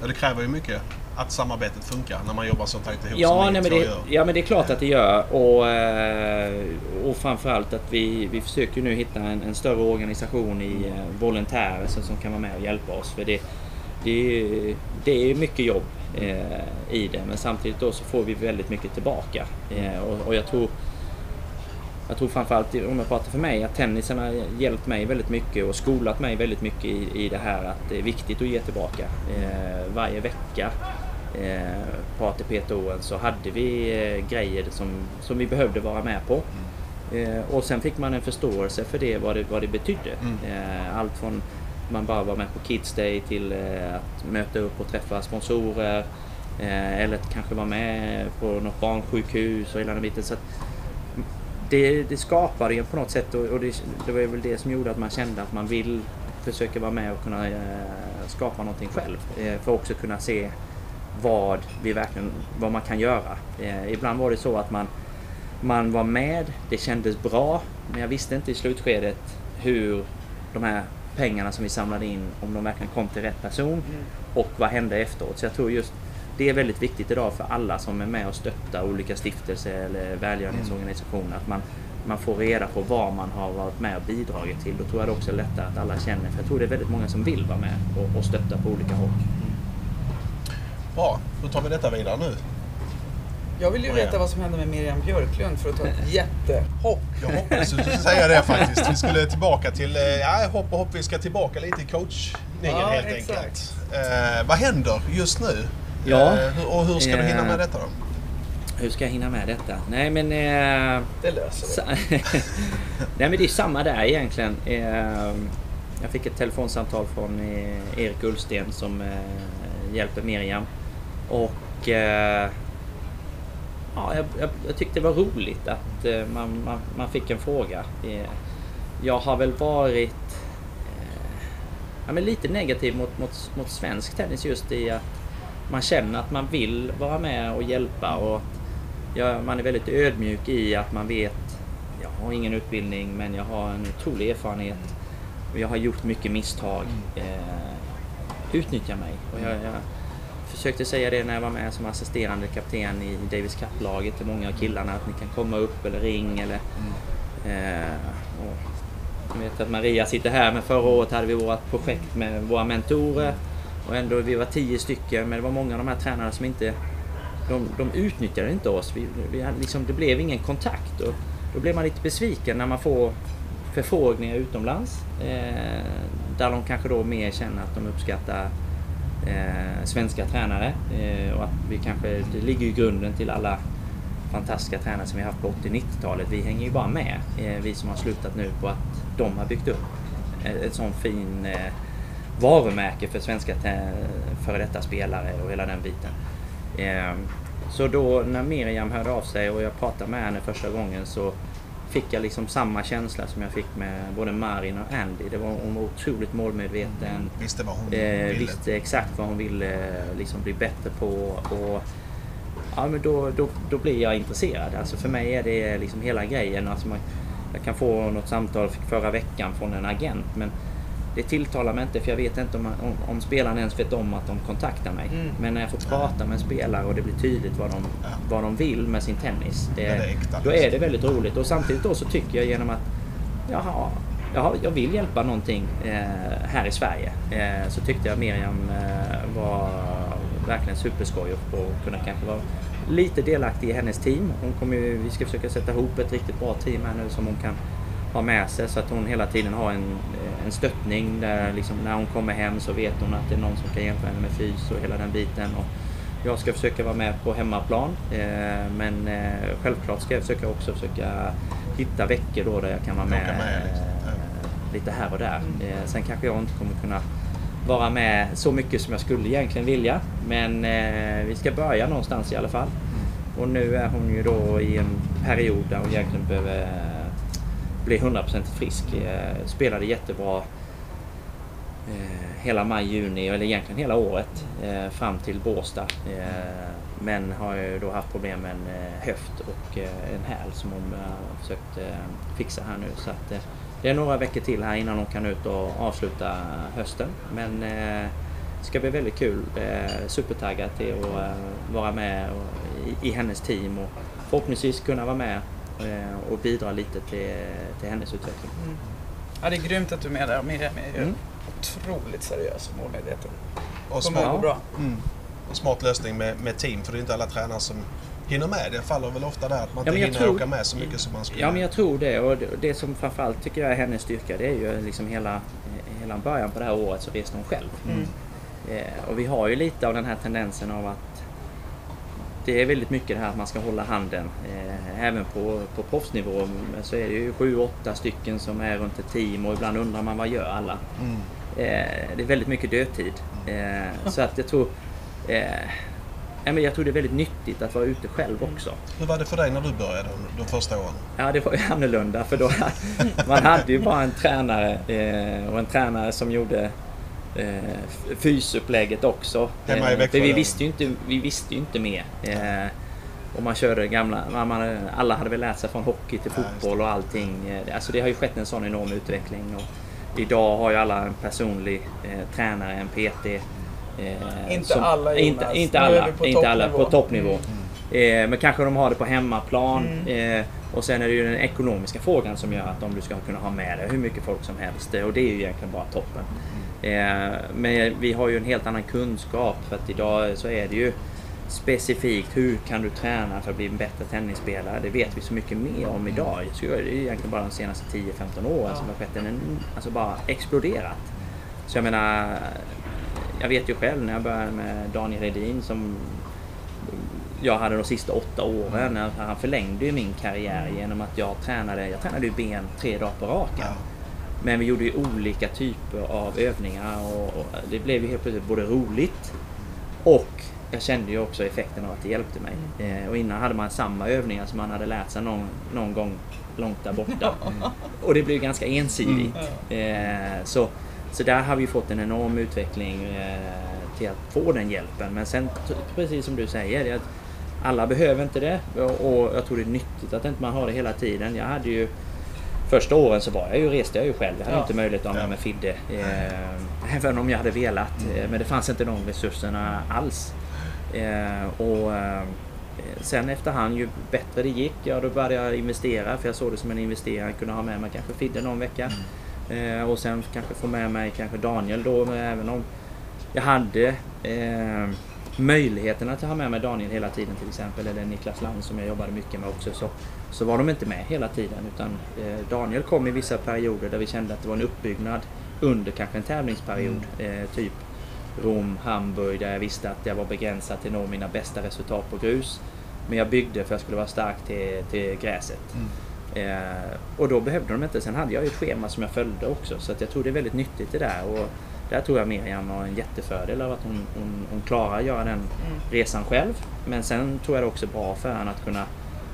Ja, det kräver ju mycket att samarbetet funkar när man jobbar så tajt ihop Ja, som nej, men det, ja men det är klart att det gör. Och, eh, och framförallt att vi, vi försöker nu hitta en, en större organisation i eh, volontärer som, som kan vara med och hjälpa oss. För det, det, är- det är mycket jobb eh, i det men samtidigt då så får vi väldigt mycket tillbaka. Eh, och, och jag tror jag tror framförallt, om jag pratar för mig, att tennisen har hjälpt mig väldigt mycket och skolat mig väldigt mycket i, i det här att det är viktigt att ge tillbaka. Eh, varje vecka eh, på ATP-touren så hade vi eh, grejer som, som vi behövde vara med på. Eh, och sen fick man en förståelse för det, vad det, vad det betydde. Mm. Allt från man bara var med på Kids Day till eh, att möta upp och träffa sponsorer. Eh, eller att kanske vara med på något barnsjukhus och hela den biten. Så att det, det skapade ju på något sätt och, det, det var väl det som gjorde att man kände att man vill försöka vara med och kunna eh, skapa någonting själv. För att också kunna se vad vi verkligen, vad man kan göra. Ibland var det så att man, man var med, det kändes bra, men jag visste inte i slutskedet hur de här pengarna som vi samlade in, om de verkligen kom till rätt person och vad hände efteråt. Så jag tror just det är väldigt viktigt idag för alla som är med och stöttar olika stiftelser eller välgörenhetsorganisationer att man, man får reda på vad man har varit med och bidragit till. Då tror jag det också är lättare att alla känner, för jag tror det är väldigt många som vill vara med och, och stötta på olika håll. Bra, då tar vi detta vidare nu. Jag vill ju veta vad som hände med Miriam Björklund för att ta ett jättehopp. Jag hoppades du skulle säga det faktiskt. Vi skulle tillbaka till, eh, ja hopp och hopp, vi ska tillbaka lite i coachningen Ja, helt exakt. enkelt. Eh, vad händer just nu? Ja. Eh, hur- och hur ska du hinna Eh, med detta då? Hur ska jag hinna med detta? Nej men... Eh, Det löser vi. Nej men det är samma där egentligen. Eh, Jag fick ett telefonsamtal från eh, Erik Ullsten som eh, hjälper Miriam. Och eh, ja, jag, jag, jag tyckte det var roligt att eh, man, man, man fick en fråga. Eh, Jag har väl varit eh, ja, men lite negativ mot, mot, mot svensk tennis just i att man känner att man vill vara med och hjälpa och ja, man är väldigt ödmjuk i att man vet jag har ingen utbildning men jag har en otrolig erfarenhet och jag har gjort mycket misstag. Eh, utnyttja mig. Och jag, jag försökte säga det när jag var med som assisterande kapten i Davis Cup-laget till många av killarna att ni kan komma upp eller ring eller eh, och jag vet att Maria sitter här men förra året hade vi vårt projekt med våra mentorer och ändå vi var tio stycken men det var många av de här tränarna som inte de, de utnyttjade inte oss. Vi, vi hade liksom, det blev ingen kontakt. Och då blir man lite besviken när man får förfrågningar utomlands. Eh, där de kanske då mer känner att de uppskattar eh, svenska tränare. Eh, och att vi kanske, det ligger ju i grunden till alla fantastiska tränare som vi haft på 80-90-talet. Vi hänger ju bara med, eh, vi som har slutat nu, på att de har byggt upp ett sånt fin eh, varumärke för svenska före detta spelare och hela den biten. Eh, så då när Miriam hörde av sig och jag pratade med henne första gången så fick jag liksom samma känsla som jag fick med både Marin och Andy. Det var, hon var otroligt målmedveten. Visste vad hon eh, ville. Visste exakt vad hon ville liksom bli bättre på. Och, ja, men då, då, då blir jag intresserad. Alltså för mig är det liksom hela grejen. Alltså man, jag kan få något samtal förra veckan från en agent men det tilltalar mig inte för jag vet inte om, om, om spelarna ens vet om att de kontaktar mig. Mm. Men när jag får prata med en spelare och det blir tydligt vad de, ja. vad de vill med sin tennis. Det, det är äkta, då är det väldigt roligt och samtidigt då så tycker jag genom att jaha, jaha, jag vill hjälpa någonting eh, här i Sverige. Eh, så tyckte jag Miriam eh, var verkligen superskoj och kunna kanske vara lite delaktig i hennes team. Hon kommer ju, vi ska försöka sätta ihop ett riktigt bra team här nu som hon kan ha med sig så att hon hela tiden har en, en stöttning där liksom när hon kommer hem så vet hon att det är någon som kan hjälpa henne med fys och hela den biten. Och jag ska försöka vara med på hemmaplan eh, men eh, självklart ska jag försöka också försöka hitta veckor då där jag kan vara med, med liksom. eh, lite här och där. Mm. Eh, sen kanske jag inte kommer kunna vara med så mycket som jag skulle egentligen vilja. Men eh, vi ska börja någonstans i alla fall. Mm. Och nu är hon ju då i en period där hon egentligen behöver bli 100% frisk. Eh, spelade jättebra eh, hela maj, juni eller egentligen hela året eh, fram till Båstad. Eh, men har ju då haft problem med en eh, höft och eh, en häl som hon eh, har försökt eh, fixa här nu. Så att, eh, det är några veckor till här innan hon kan ut och avsluta hösten. Men eh, det ska bli väldigt kul. Eh, supertaggad till att eh, vara med och, i, i, hennes team och förhoppningsvis kunna vara med och bidra lite till, till hennes utveckling. Mm. Ja, det är grymt att du är med där. Miriam är ju mm. otroligt seriös och målmedveten. Och smart, bra. Mm. Och smart lösning med, med team, för det är inte alla tränare som hinner med. Det faller väl ofta där att man inte ja, hinner tror, åka med så mycket som man skulle. Ja, men jag tror det. Och det, det som framförallt tycker jag är hennes styrka, det är ju liksom hela, hela början på det här året så reste hon själv. Mm. Eh, och vi har ju lite av den här tendensen av att det är väldigt mycket det här att man ska hålla handen. Eh, även på, på proffsnivå så är det ju sju, åtta stycken som är runt ett team och ibland undrar man vad gör alla? Mm. Eh, det är väldigt mycket dödtid. Eh, så att jag tror jag tror det är väldigt nyttigt att vara ute själv också. Hur var det för dig när du började de första åren? Ja, det var ju annorlunda för då man hade ju bara en tränare och en tränare som gjorde eh, fysupplägget också. Hemma i Växjö? För vi visste ju inte, vi visste ju inte mer. Eh, och man körde gamla, man, man, alla hade väl lärt sig från hockey till fotboll och allting. Eh, alltså det har ju skett en sån enorm utveckling. Och idag har ju alla en personlig eh, tränare, en PT. Eh, inte som, alla Jonas. Inte, inte alla, inte alla på toppnivå. Mm. Eh, men kanske de har det på hemmaplan. Mm. Eh, och sen är det ju den ekonomiska frågan som gör att om du ska kunna ha med dig hur mycket folk som helst. Och det är ju egentligen bara toppen. Eh, men vi har ju en helt annan kunskap för att idag så är det ju specifikt hur kan du träna för att bli en bättre tennisspelare? Det vet vi så mycket mer om idag. Så det är egentligen bara de senaste 10-15 åren ja. som har skett en, alltså bara exploderat. Så jag menar, jag vet ju själv när jag började med Daniel Redin som jag hade de sista åtta åren. Mm. Han förlängde ju min karriär genom att jag tränade, jag tränade ju ben tre dagar på raken. Ja. Men vi gjorde ju olika typer av övningar och, och det blev ju helt plötsligt både roligt och jag kände ju också effekten av att det hjälpte mig. Eh, och innan hade man samma övningar som man hade lärt sig någon, någon gång långt där borta. Och det blev ganska ensidigt. Mm. Eh, så, så där har vi fått en enorm utveckling eh, till att få den hjälpen. Men sen precis som du säger, att alla behöver inte det och jag tror det är nyttigt att inte man har det hela tiden. Jag hade ju Första åren så var jag ju, reste jag ju själv. Jag hade ja. inte möjlighet att ha med Fidde. Eh, även om jag hade velat. Mm. Men det fanns inte de resurserna alls. Eh, och eh, Sen efterhand, ju bättre det gick, ja då började jag investera. För jag såg det som en investering. Kunde ha med mig kanske Fidde någon vecka. Mm. Eh, och sen kanske få med mig kanske Daniel då. Men även om jag hade eh, möjligheten att ha med mig Daniel hela tiden till exempel. Eller Niklas Land som jag jobbade mycket med också. Så, så var de inte med hela tiden. Utan eh, Daniel kom i vissa perioder där vi kände att det var en uppbyggnad under kanske en tävlingsperiod. Mm. Eh, typ Rom, Hamburg där jag visste att jag var begränsad till att nå mina bästa resultat på grus. Men jag byggde för att jag skulle vara stark till, till gräset. Mm. Eh, och då behövde de inte. Sen hade jag ju ett schema som jag följde också. Så att jag tror det är väldigt nyttigt det där. Och där tror jag Miriam har en jättefördel av att hon, hon, hon klarar att göra den Mm. resan själv. Men sen tror jag det också är bra för henne att kunna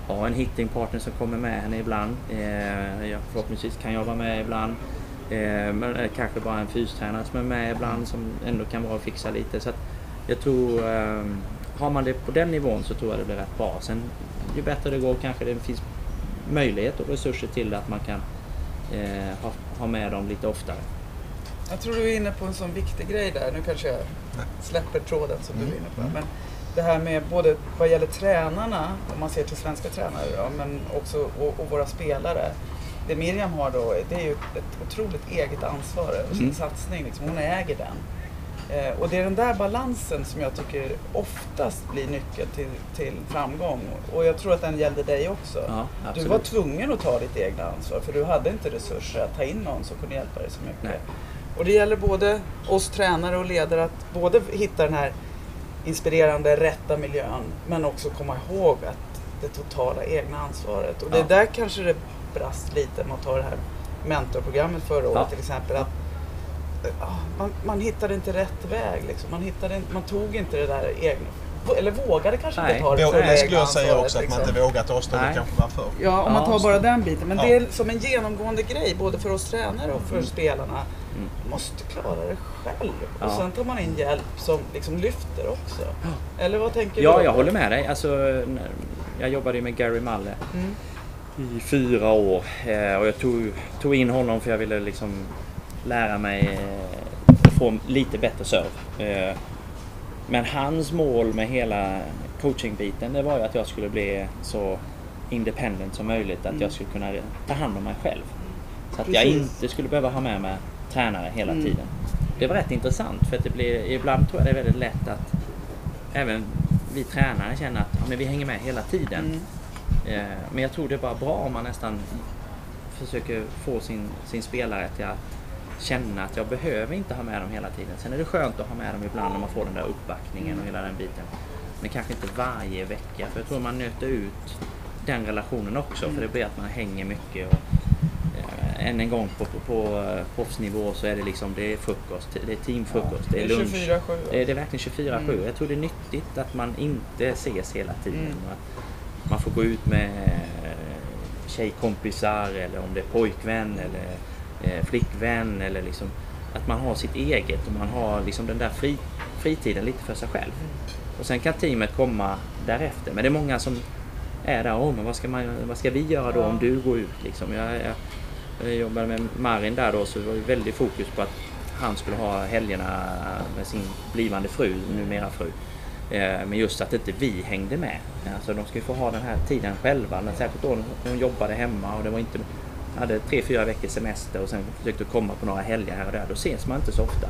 ha en hittingpartner som kommer med henne ibland. Eh, jag, förhoppningsvis kan jag vara med ibland. Eh, men eh, kanske bara en fystränare som är med ibland som ändå kan vara och fixa lite. Så att jag tror, eh, har man det på den nivån så tror jag det blir rätt bra. Sen ju bättre det går kanske det finns möjlighet och resurser till att man kan eh, ha, ha med dem lite oftare. Jag tror du är inne på en sån viktig grej där. Nu kanske jag släpper tråden som du är inne på. Mm. Men det här med både vad gäller tränarna, om man ser till svenska tränare då, men också och, och våra spelare. Det Miriam har då, det är ju ett otroligt eget ansvar över sin Mm. satsning. Liksom. Hon äger den. Eh, och det är den där balansen som jag tycker oftast blir nyckeln till, till framgång. Och jag tror att den gällde dig också. Ja, Du var tvungen att ta ditt egna ansvar för du hade inte resurser att ta in någon som kunde hjälpa dig så mycket. Nej. Och det gäller både oss tränare och ledare att både hitta den här inspirerande, rätta miljön men också komma ihåg att det totala egna ansvaret. Och det Ja. där kanske det brast lite med att ta det här mentorprogrammet förra året Ja. till exempel. Att, man, man hittade inte rätt väg. Liksom. Man, hittade, man tog inte det där egna, eller vågade kanske Nej. inte ta det fulla Det skulle jag säga också, att man inte vågat avstå det Nej. kanske var förr. Ja, om man tar bara den biten. Men Ja. det är som en genomgående grej både för oss tränare och för spelarna. Mm. Du måste klara det själv. Ja. Och sen tar man in hjälp som liksom lyfter också. Eller vad tänker Ja, du? jag håller med dig. Alltså, jag jobbade ju med Gary Malle Mm. i fyra år eh, och jag tog, tog in honom för jag ville liksom lära mig eh, få lite bättre serve. Eh, Men hans mål med hela coachingbiten det var ju att jag skulle bli så independent som möjligt. Att Mm. jag skulle kunna ta hand om mig själv. Så att jag Precis. inte skulle behöva ha med mig tränare hela Mm. tiden. Det var rätt intressant för att det blir, ibland tror jag det är väldigt lätt att även vi tränare känner att ja, men vi hänger med hela tiden. Mm. Eh, Men jag tror det är bara bra om man nästan försöker få sin, sin spelare till att känna att jag behöver inte ha med dem hela tiden. Sen är det skönt att ha med dem ibland när man får den där uppbackningen och hela den biten. Men kanske inte varje vecka för jag tror man nöter ut den relationen också för det blir att man hänger mycket. Och, än en gång på, på, på eh, proffsnivå så är det liksom det är frukost, det är teamfrukost, det är lunch. 24-7. Det är, det är verkligen 24-7. Mm. Jag tror det är nyttigt att man inte ses hela tiden. Mm. Man får gå ut med eh, tjejkompisar eller om det är pojkvän eller eh, flickvän eller liksom att man har sitt eget och man har liksom den där fri, fritiden lite för sig själv. Och sen kan teamet komma därefter. Men det är många som är där, oh, men vad ska, man, vad ska vi göra då Ja. om du går ut? Liksom? Jag, jag, jag jobbade med Marin där då så det var ju väldigt fokus på att han skulle ha helgerna med sin blivande fru, numera fru. Eh, Men just att inte vi hängde med. Alltså de ju få ha den här tiden själva. Men Särskilt då hon jobbade hemma och det var inte hade tre, fyra veckors semester och sen försökte komma på några helger här och där. Då ses man inte så ofta.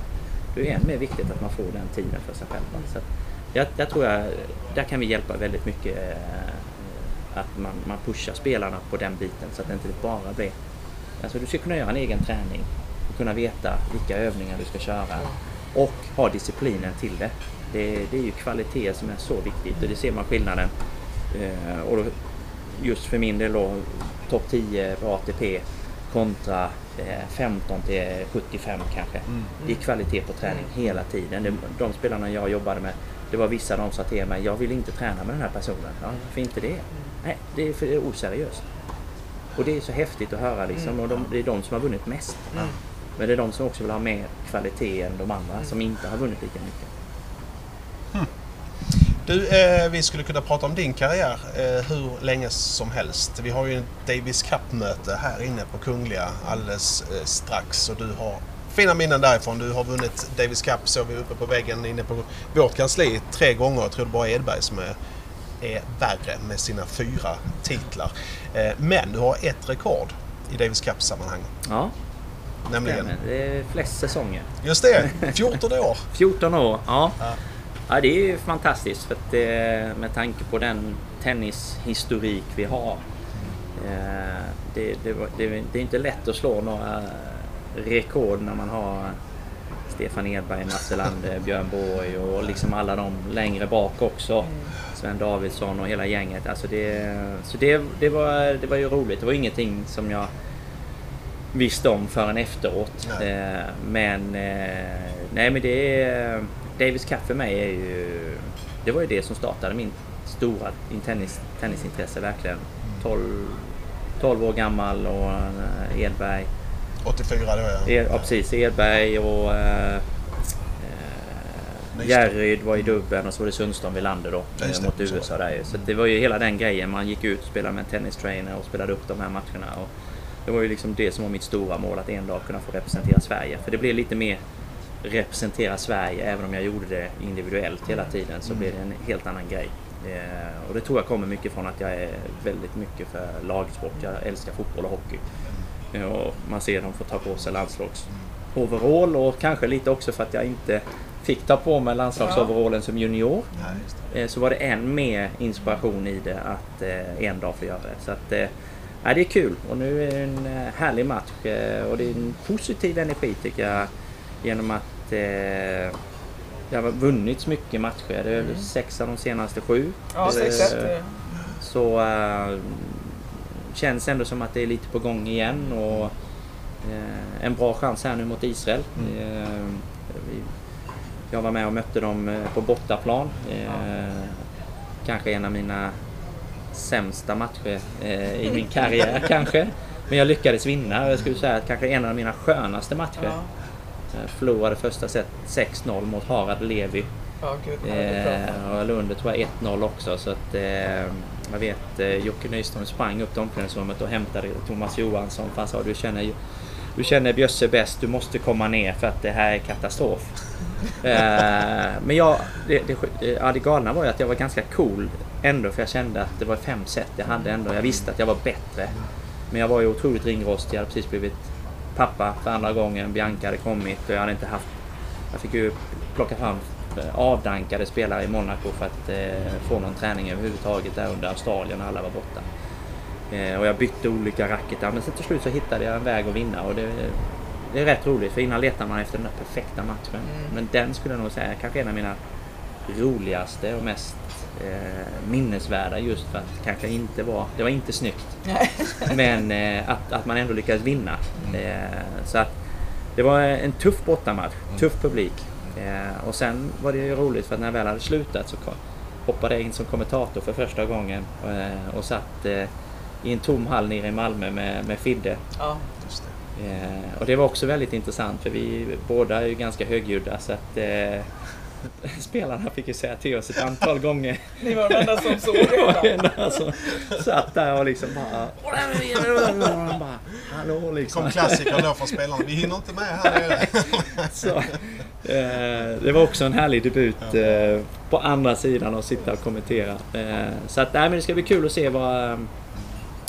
Det är än mer viktigt att man får den tiden för sig själv. Så jag, jag tror jag, där kan vi hjälpa väldigt mycket. Att man, man pushar spelarna på den biten så att det inte bara blir... Alltså du ska kunna göra en egen träning och kunna veta vilka övningar du ska köra och ha disciplinen till det. Det, det är ju kvalitet som är så viktigt och det ser man skillnaden. Eh, och då, just för min del då, topp 10 på ATP kontra eh, 15 till 75 kanske. Mm. Det är kvalitet på träning hela tiden. Det, de spelarna jag jobbade med, det var vissa de sa till mig, jag vill inte träna med den här personen. Ja, varför inte det? Nej, det är för det är oseriöst. Och det är så häftigt att höra liksom. Och de, det är de som har vunnit mest. Mm. Men det är de som också vill ha mer kvalitet än de andra som inte har vunnit lika mycket. Du, eh, vi skulle kunna prata om din karriär eh, hur länge som helst. Vi har ju ett Davis Cup-möte här inne på Kungliga alldeles eh, strax och du har fina minnen därifrån. Du har vunnit Davis Cup, såg vi uppe på väggen inne på vårt kansli, tre gånger. Jag tror det bara är Edberg som är, är värre med sina fyra titlar. Eh, men du har ett rekord i Davis Cup-sammanhang, Ja, nämligen... stämmer. det är flest säsonger. Just det, 14 år! 14 år, ja. Ja. Ja, det är ju fantastiskt för att eh, med tanke på den tennishistorik vi har. Eh, det, det, det, det är inte lätt att slå några rekord när man har Stefan Edberg, Lande, Björn Borg och liksom alla de längre bak också. Sven Davidsson och hela gänget. Alltså det, så det, det, var, det var ju roligt. Det var ingenting som jag visste om förrän efteråt. Nej. Eh, men eh, nej men det är... Davis Cup för mig är ju... Det var ju det som startade min stora tennis, tennisintresse verkligen. 12, 12 år gammal och eh, Edberg. 84 då ja. Ed, ja precis, Edberg och eh, eh. Järryd var i dubben och så var det Sundström Wilander då Ja, just eh, det, mot USA där ju. Så det var ju hela den grejen. Man gick ut och spelade med en tennistrainer och spelade upp de här matcherna. Och det var ju liksom det som var mitt stora mål, att en dag kunna få representera Sverige. För det blev lite mer representera Sverige, även om jag gjorde det individuellt hela tiden så blev det en helt annan grej. Eh, och det tror jag kommer mycket från att jag är väldigt mycket för lagsport. Jag älskar fotboll och hockey. Eh, Och man ser dem få ta på sig landslagsoverall och kanske lite också för att jag inte fick ta på mig landslagsoverallen som junior. Det. Eh, Så var det än mer inspiration i det att eh, en dag få göra det. Så att, ja, det är kul och nu är det en härlig match och det är en positiv energi tycker jag genom att det har vunnits mycket matcher. Det är väl sex av de senaste sju. Ja, 6-1. eh, så äh, känns ändå som att det är lite på gång igen och eh, en bra chans här nu mot Israel. Eh, vi, jag var med och mötte dem eh, på bortaplan. Eh, kanske en av mina sämsta matcher eh, i min karriär kanske. Men jag lyckades vinna. Jag skulle säga att kanske en av mina skönaste matcher. Ja, Jag förlorade första set 6-0 mot Harald Levi. ja gud. Eh, och Lund tror jag 1-0 också så att eh, jag vet eh, Jocke Nyström sprang upp till omklädningsrummet och hämtade Thomas Johansson han sa du känner, du känner Bjösse bäst, du måste komma ner för att det här är katastrof. eh, men jag, det, det, ja, det galna var ju att jag var ganska cool ändå för jag kände att det var fem set jag hade ändå. Jag visste att jag var bättre. Men jag var ju otroligt ringrostig. Jag hade precis blivit pappa för andra gången. Bianca hade kommit och jag hade inte haft... Jag fick ju plocka fram eh, avdankade spelare i Monaco för att eh, få någon träning överhuvudtaget där under Australien när alla var borta. Eh, och jag bytte olika racketar men sen till slut så hittade jag en väg att vinna och det, det är rätt roligt för innan letar man efter den där perfekta matchen. Men den skulle jag nog säga är kanske en av mina roligaste och mest eh, minnesvärda just för att det kanske inte var, det var inte snyggt. Men eh, att, att man ändå lyckades vinna. Eh, så att det var en tuff bortamatch, tuff publik. Eh, och sen var det ju roligt för att när jag väl hade slutat så hoppade jag in som kommentator för första gången eh, och satt eh, i en tom hall nere i Malmö med, med Fidde. Ja. Just det. Eh, och det var också väldigt intressant för vi båda är ju ganska högljudda så att eh, spelarna fick ju säga till oss ett antal gånger. Ni var de enda som såg Det var det. en alltså, satt där och liksom bara... bara Hallå liksom. kom klassikern då från spelarna. Vi hinner inte med här nere. Så, det var också en härlig debut eh, på andra sidan och sitta och kommentera. Eh, så att, nej, men det ska bli kul att se vad, eh,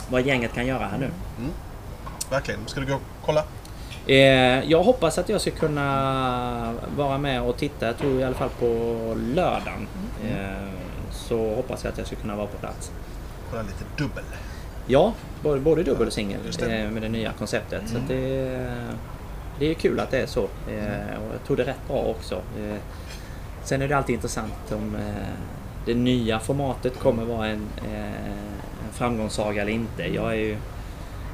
vad gänget kan göra här nu. Verkligen. Ska du gå och kolla? Eh, jag hoppas att jag ska kunna vara med och titta, jag tror i alla fall på lördagen. Eh, så hoppas jag att jag ska kunna vara på plats. Kolla lite dubbel. Ja, både, dubbel och singel eh, med det nya konceptet. Så att det, det är kul att det är så. Eh, och jag tror det är rätt bra också. Eh, sen är det alltid intressant om eh, det nya formatet kommer vara en, eh, en framgångssaga eller inte. Jag är ju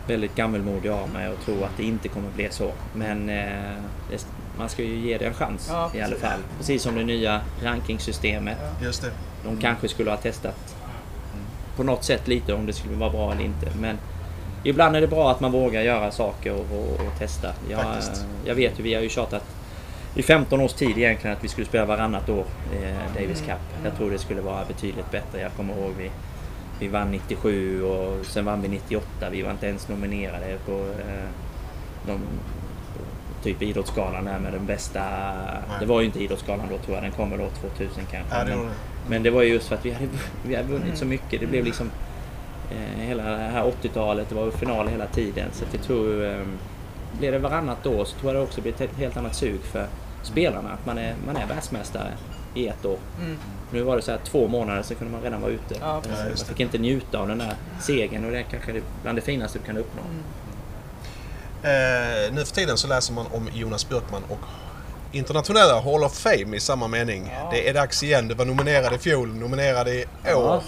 väldigt gammelmodig av mig och tror att det inte kommer bli så. Men eh, det, man ska ju ge det en chans Ja, i alla fall. Precis som det nya rankingsystemet. Just det. De kanske skulle ha testat på något sätt lite om det skulle vara bra eller inte. Men ibland är det bra att man vågar göra saker och, och, och testa. Jag, jag vet ju, vi har ju tjatat i 15 års tid egentligen att vi skulle spela varannat år eh, Davis Cup. Jag tror det skulle vara betydligt bättre. Jag kommer ihåg vi, vi vann 97 och sen vann vi 98. Vi var inte ens nominerade på eh, de, typ Idrottsgalan där med den bästa... Det var ju inte Idrottsgalan då tror jag, den kommer då 2000 kanske. Ja, det Men- det. men det var ju just för att vi hade, vi hade vunnit så mycket. Det blev liksom hela det här 80-talet, det var ju final hela tiden. Så att jag tror, eh, blir det varannat år så tror jag det också blir ett helt- annat sug för spelarna. Att man är, man är världsmästare i ett år. Mm. Nu var det så här två månader så kunde man redan vara ute. Ja, Eh, man fick inte njuta av den där segern och det är kanske är bland det finaste du kan uppnå. Eh, nu för tiden så läser man om Jonas Björkman och internationella Hall of Fame i samma mening. Ja. Det är dags igen. Du var nominerad i fjol, nominerad i Ja. år.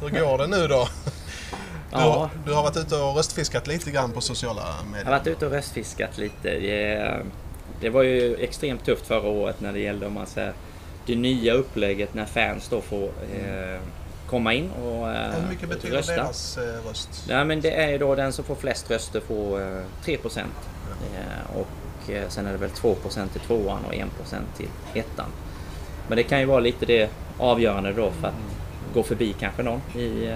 Hur går det nu då? Du, Ja. du har varit ute och röstfiskat lite grann på sociala Jag har medier. varit ute och röstfiskat lite. Det, var ju extremt tufft förra året när det gällde om man säger, det nya upplägget när fans då får eh, komma in och eh, Hur mycket betyder rösta. deras eh, röst? Ja, men det är ju då den som får flest röster får eh, 3 procent. Och sen är det väl 2 procent till tvåan och 1 procent till ettan. Men det kan ju vara lite det avgörande då för att gå förbi kanske någon i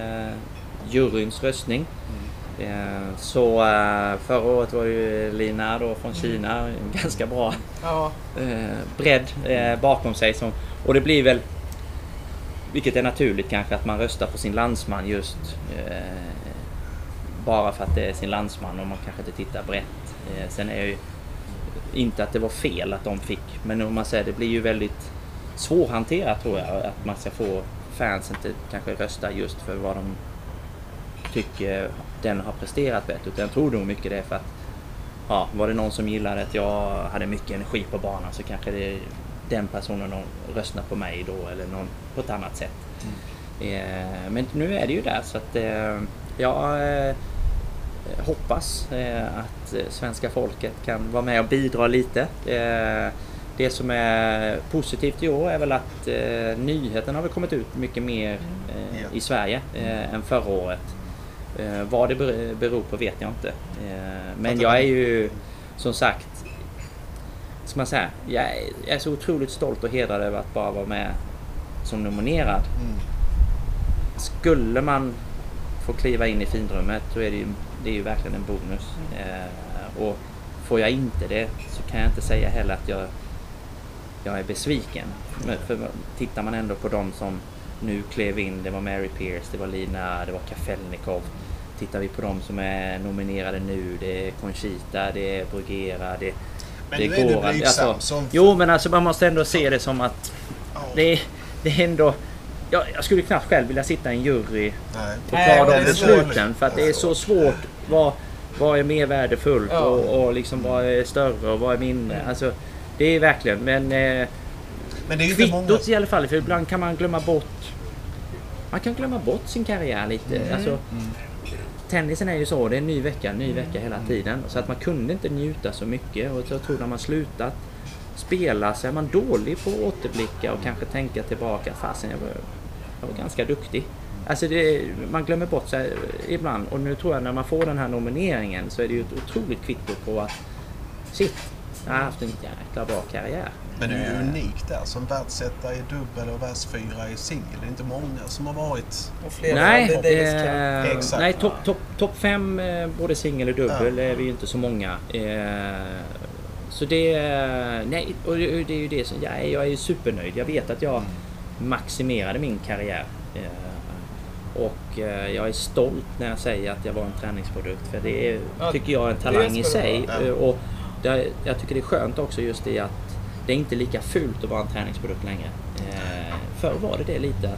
juryns röstning. Eh, så eh, förra året var ju Lina då från Kina en ganska bra Ja, eh, bredd bakom sig. Som, och det blir väl, vilket är naturligt kanske, att man röstar på sin landsman just bara för att det är sin landsman och man kanske inte tittar brett. Sen är ju inte att det var fel att de fick, men om man säger det blir ju väldigt svårhanterat tror jag, att man ska få fansen till kanske rösta just för vad de tycker den har presterat bättre. Utan jag tror nog mycket det är för att ja, var det någon som gillade att jag hade mycket energi på banan så kanske det är den personen de röstar på mig då eller någon på ett annat sätt. Eh, men nu är det ju där så att eh, jag eh, hoppas eh, att svenska folket kan vara med och bidra lite. Eh, det som är positivt i år är väl att eh, nyheten har väl kommit ut mycket mer Ja. i Sverige än förra året. Eh, vad det ber- beror på vet jag inte. Eh, men jag är ju som sagt, ska man säga, jag är, så otroligt stolt och hedrad över att bara vara med som nominerad. Mm. Skulle man få kliva in i finrummet då är det ju, det är ju verkligen en bonus. Eh, och får jag inte det så kan jag inte säga heller att jag, jag är besviken. För tittar man ändå på de som nu klev in, det var Mary Pierce, det var Lina, det var Kafelnikov. Tittar vi på de som är nominerade nu, det är Conchita, det är Brugera, det, Men det nu är du blygsam. alltså, som... Jo men alltså man måste ändå se det som att Ja. det är, det är ändå... Jag, jag skulle knappt själv vilja sitta i en jury Nej. och ta de besluten. För att det är så svårt. Vad, vad är mer värdefullt Ja. och, och liksom vad är större och vad är mindre. Alltså, det är verkligen, men eh, Men det är ju inte många... kvittot i alla fall. För ibland kan man glömma bort... Man kan glömma bort sin karriär lite. Mm. Alltså, Tennisen är ju så, det är en ny vecka, ny vecka hela Mm. tiden. Så att man kunde inte njuta så mycket. Och jag tror när man slutat spela så är man dålig på att återblicka och kanske tänka tillbaka. Fasen, jag var, jag var ganska duktig. Alltså det, man glömmer bort sig ibland. Och nu tror jag när man får den här nomineringen så är det ju ett otroligt kvitto på att shit, jag har haft en jäkla bra karriär. Men du är ju Eh, unik där som världsetta i dubbel och världsfyra i singel. Det är inte många som har varit... och flera Nej, eh, Exakt. nej topp top, top fem eh, både singel och dubbel är vi ju inte så många. Eh, så det, nej, och det, är ju det som, jag är, jag är ju supernöjd. Jag vet att jag maximerade min karriär. Eh, och jag är stolt när jag säger att jag var en träningsprodukt. För det är, Ja, tycker jag är en talang i sig. Ja. Och det, jag tycker det är skönt också just det att det är inte lika fult att vara en träningsprodukt längre. Eh, förr var det det lite.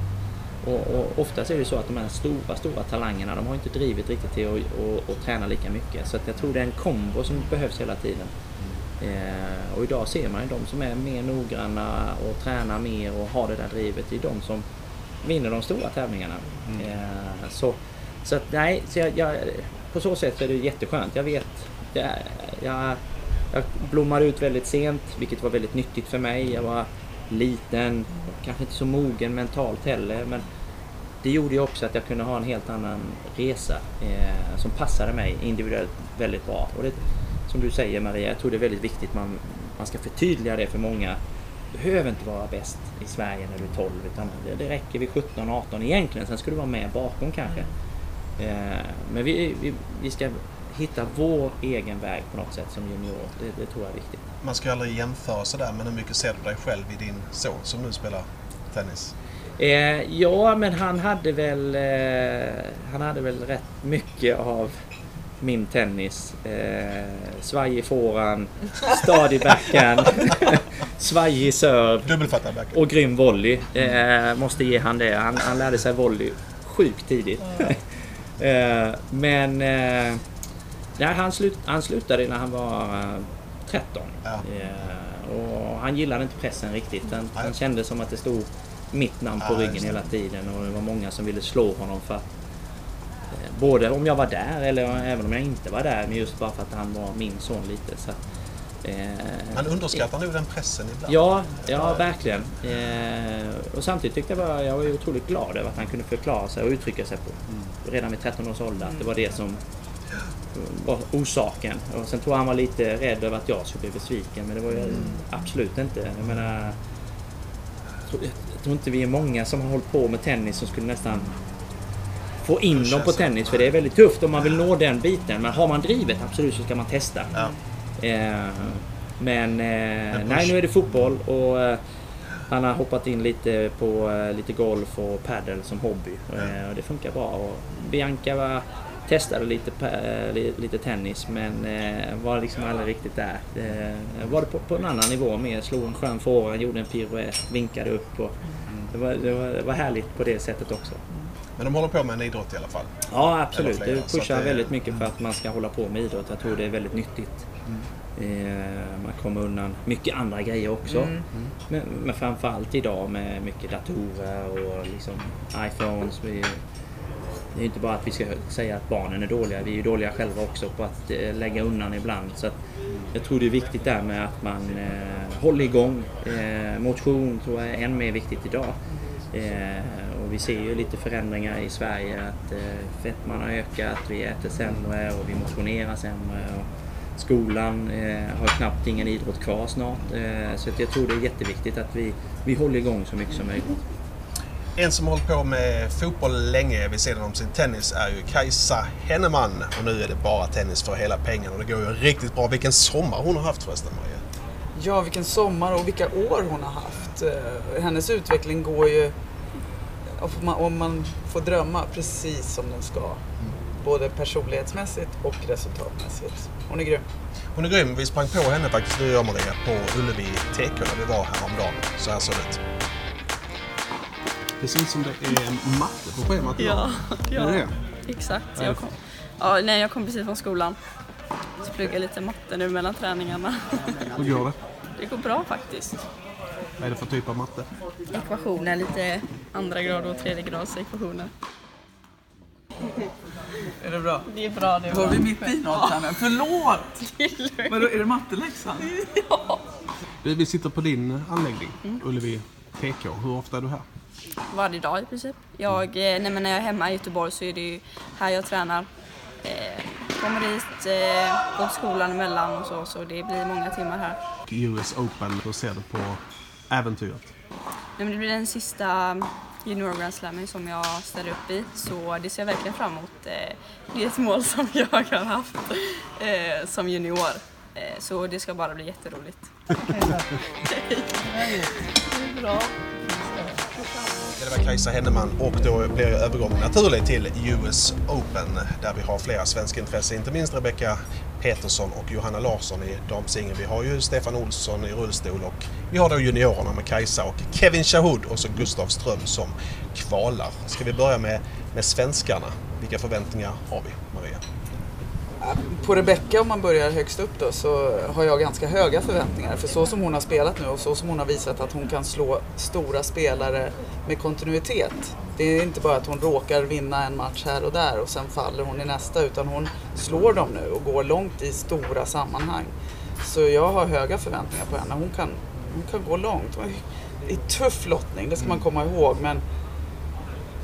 Och, och oftast är det så att de här stora, stora talangerna de har inte drivit riktigt till att träna lika mycket. Så att jag tror det är en kombo som behövs hela tiden. Eh, och idag ser man ju de som är mer noggranna och tränar mer och har det där drivet. Det är de som vinner de stora tävlingarna. Eh, så, så att nej, så jag, jag, på så sätt är det jätteskönt. Jag vet, jag, jag, jag blommade ut väldigt sent vilket var väldigt nyttigt för mig. Jag var liten, kanske inte så mogen mentalt heller. Men det gjorde ju också att jag kunde ha en helt annan resa eh, som passade mig individuellt väldigt bra. Och det, som du säger Maria, jag tror det är väldigt viktigt man, man ska förtydliga det för många. Du behöver inte vara bäst i Sverige när du är 12 utan det, det räcker vid 17, 18 egentligen. Sen ska du vara med bakom kanske. Eh, men vi, vi, vi ska hitta vår egen väg på något sätt som junior. Det, det tror jag är viktigt. Man ska ju aldrig jämföra sådär, men hur mycket ser du dig själv i din son som nu spelar tennis? Eh, ja, men han hade väl eh, Han hade väl rätt mycket av min tennis. Eh, svajig forehand, stadig backhand, svajig serve och grym volley. Eh, måste ge han det. Han, han lärde sig volley sjukt tidigt. eh, men eh, nej, han, slut, han slutade när han var eh, 13. Ja. Eh, Och han gillade inte pressen riktigt. Han, han kände som att det stod mitt namn på ryggen hela tiden och det var många som ville slå honom för att eh, Både om jag var där eller även om jag inte var där, men just bara för att han var min son lite. Så, eh, Man underskattar nog den pressen ibland. Ja, ja verkligen. Eh, och samtidigt tyckte jag bara, jag var otroligt glad över att han kunde förklara sig och uttrycka sig på, redan vid 13 års ålder. Att det var det som var orsaken. Och sen tror jag han var lite rädd över att jag skulle bli besviken. Men det var ju absolut inte. Jag menar... Jag tror, jag inte vi är många som har hållit på med tennis som skulle nästan få in dem på tennis. För det är väldigt tufft om man vill nå den biten. Men har man drivet, absolut så ska man testa. Ja. Eh, men eh, nej, nu är det fotboll och eh, han har hoppat in lite på eh, lite golf och padel som hobby. Eh, och det funkar bra. Och Bianca var, testade lite, eh, li- lite tennis men eh, var liksom aldrig riktigt där. Eh, var det på, på en annan nivå mer. Slog en skön forehand, gjorde en piruett, vinkade upp. Och det, var, det, var, det var härligt på det sättet också. Men de håller på med en idrott i alla fall. Ja absolut. Flera, Det pushar det- väldigt mycket för att man ska hålla på med idrott. Jag tror det är väldigt nyttigt. Eh, man kommer undan mycket andra grejer också. Mm. Men, men framförallt idag med mycket datorer och liksom iPhones. Vi, det är inte bara att vi ska säga att barnen är dåliga. Vi är ju dåliga själva också på att eh, lägga undan ibland. Så att jag tror det är viktigt där med att man eh, håller igång. Eh, motion tror jag är än mer viktigt idag. Eh, och vi ser ju lite förändringar i Sverige. Att eh, fettman har ökat, vi äter sämre och vi motionerar sämre. Och skolan eh, har knappt ingen idrott kvar snart. Eh, så att jag tror det är jätteviktigt att vi, vi håller igång så mycket som möjligt. En som har hållit på med fotboll länge vid sidan om sin tennis är ju Kajsa Henneman. Och nu är det bara tennis för hela pengen och det går ju riktigt bra. Vilken sommar hon har haft förresten Maria. Ja, vilken sommar och vilka år hon har haft. Eh, Hennes utveckling går ju, om man, om man får drömma, precis som den ska. Både personlighetsmässigt och resultatmässigt. Hon är grym. Hon är grym. Vi sprang på henne faktiskt, du och jag Maria, på Ullevi TK när vi var häromdagen. Så här såg det ut. Det ser ut som det är matte på schemat Ja, ja. Är det det? exakt. Är det Jag kom, ja, nej, jag kom precis från skolan. Så pluggar lite matte nu mellan träningarna. Hur går det? Det går bra faktiskt. Vad är det för typ av matte? Ekvationer, lite andra grad och tredje grads ekvationer. Är det bra? Det är bra det. Var vi mitt i något här nu? Förlåt! Vadå, är det matteläxan? Du, vi sitter på din anläggning, Ullevi TK. Hur ofta är du här? Varje dag i princip. Jag, eh, nej, men när jag är hemma i Göteborg så är det ju här jag tränar. Eh, kommer dit, eh, går skolan emellan och så, så det blir många timmar här. US Open, hur ser du på äventyret? Nej, men det blir den sista junior Grand Slammen som jag ställer upp i. Så det ser jag verkligen fram emot. Eh, Det är ett mål som jag har haft eh, som junior. Så det ska bara bli jätteroligt. Bra. Det var Kajsa Henneman och då blir övergången naturlig till US Open där vi har flera svenska intressen, inte minst Rebecca Petersson och Johanna Larsson i damsingeln. Vi har ju Stefan Olsson i rullstol och vi har då juniorerna med Kajsa och Kevin Shahood och så Gustav Ström som kvalar. Ska vi börja med, med svenskarna? Vilka förväntningar har vi, Maria? På Rebecca om man börjar högst upp då så har jag ganska höga förväntningar. För så som hon har spelat nu och så som hon har visat att hon kan slå stora spelare med kontinuitet. Det är inte bara att hon råkar vinna en match här och där och sen faller hon i nästa utan hon slår dem nu och går långt i stora sammanhang. Så jag har höga förväntningar på henne. Hon kan, hon kan gå långt. Det är tuff lottning, det ska man komma ihåg. Men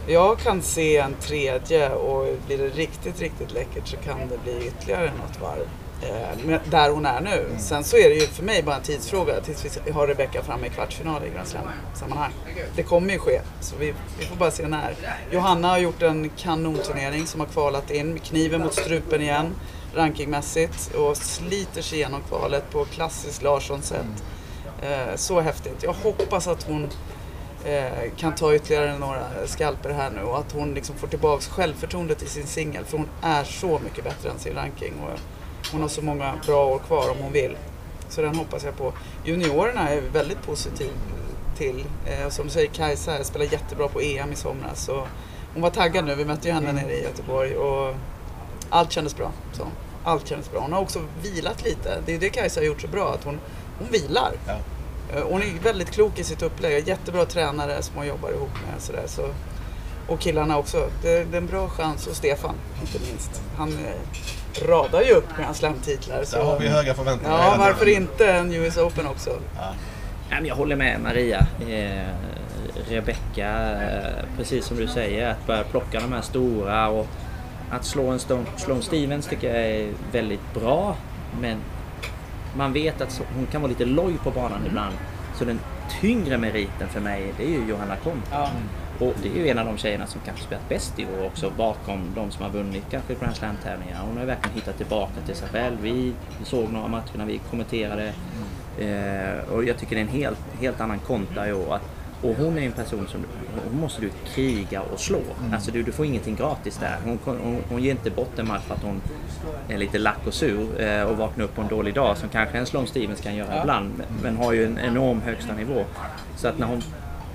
jag kan se en tredje och blir det riktigt, riktigt läckert så kan det bli ytterligare något varv. Eh, där hon är nu. Sen så är det ju för mig bara en tidsfråga tills vi har Rebecca framme i kvartsfinal i Grand Slam-sammanhang. Det kommer ju ske, så vi, vi får bara se när. Johanna har gjort en kanonturnering som har kvalat in med kniven mot strupen igen rankingmässigt och sliter sig igenom kvalet på klassiskt Larsson-sätt. Eh, så häftigt. Jag hoppas att hon kan ta ytterligare några skalper här nu och att hon liksom får tillbaks självförtroendet i sin singel för hon är så mycket bättre än sin ranking och hon har så många bra år kvar om hon vill. Så den hoppas jag på. Juniorerna är väldigt positiv till. Eh, och som du säger, Kajsa spelade jättebra på EM i somras. Så hon var taggad nu, vi mötte ju henne nere i Göteborg och allt kändes bra. Så, allt kändes bra. Hon har också vilat lite. Det är det Kajsa har gjort så bra, att hon hon vilar. Ja. Eh, Hon är väldigt klok i sitt upplägg. Jättebra tränare som hon jobbar ihop med. Sådär, så. Och killarna också. Det, det är en bra chans. Och Stefan, inte minst. Han eh, radar ju upp Grand Slam-titlar. Där har vi höga förväntningar. Ja, varför inte en US Open också? Ja. Jag håller med Maria. Eh, Rebecca, eh, precis som du säger, att börja plocka de här stora och att slå en Stone, Sloane Stevens tycker jag är väldigt bra. Men man vet att så- hon kan vara lite loj på banan ibland. Så den tyngre meriten för mig, det är ju Johanna Konta. Ja. Och det är ju en av de tjejerna som kanske spelat bäst i år också bakom de som har vunnit kanske Grand Slam-tävlingar. Hon har ju verkligen hittat tillbaka till sig själv. Vi såg några matcher när vi kommenterade eh, och jag tycker det är en helt, helt annan konta i år. Att, och hon är en person som måste du kriga och slå. Alltså du, du får ingenting gratis där. Hon, hon, hon ger inte bort en match för att hon är lite lack och sur eh, och vaknar upp på en dålig dag som kanske en Sloane Stevens kan göra Ja. ibland. Men, men har ju en enorm högsta nivå. Så att när hon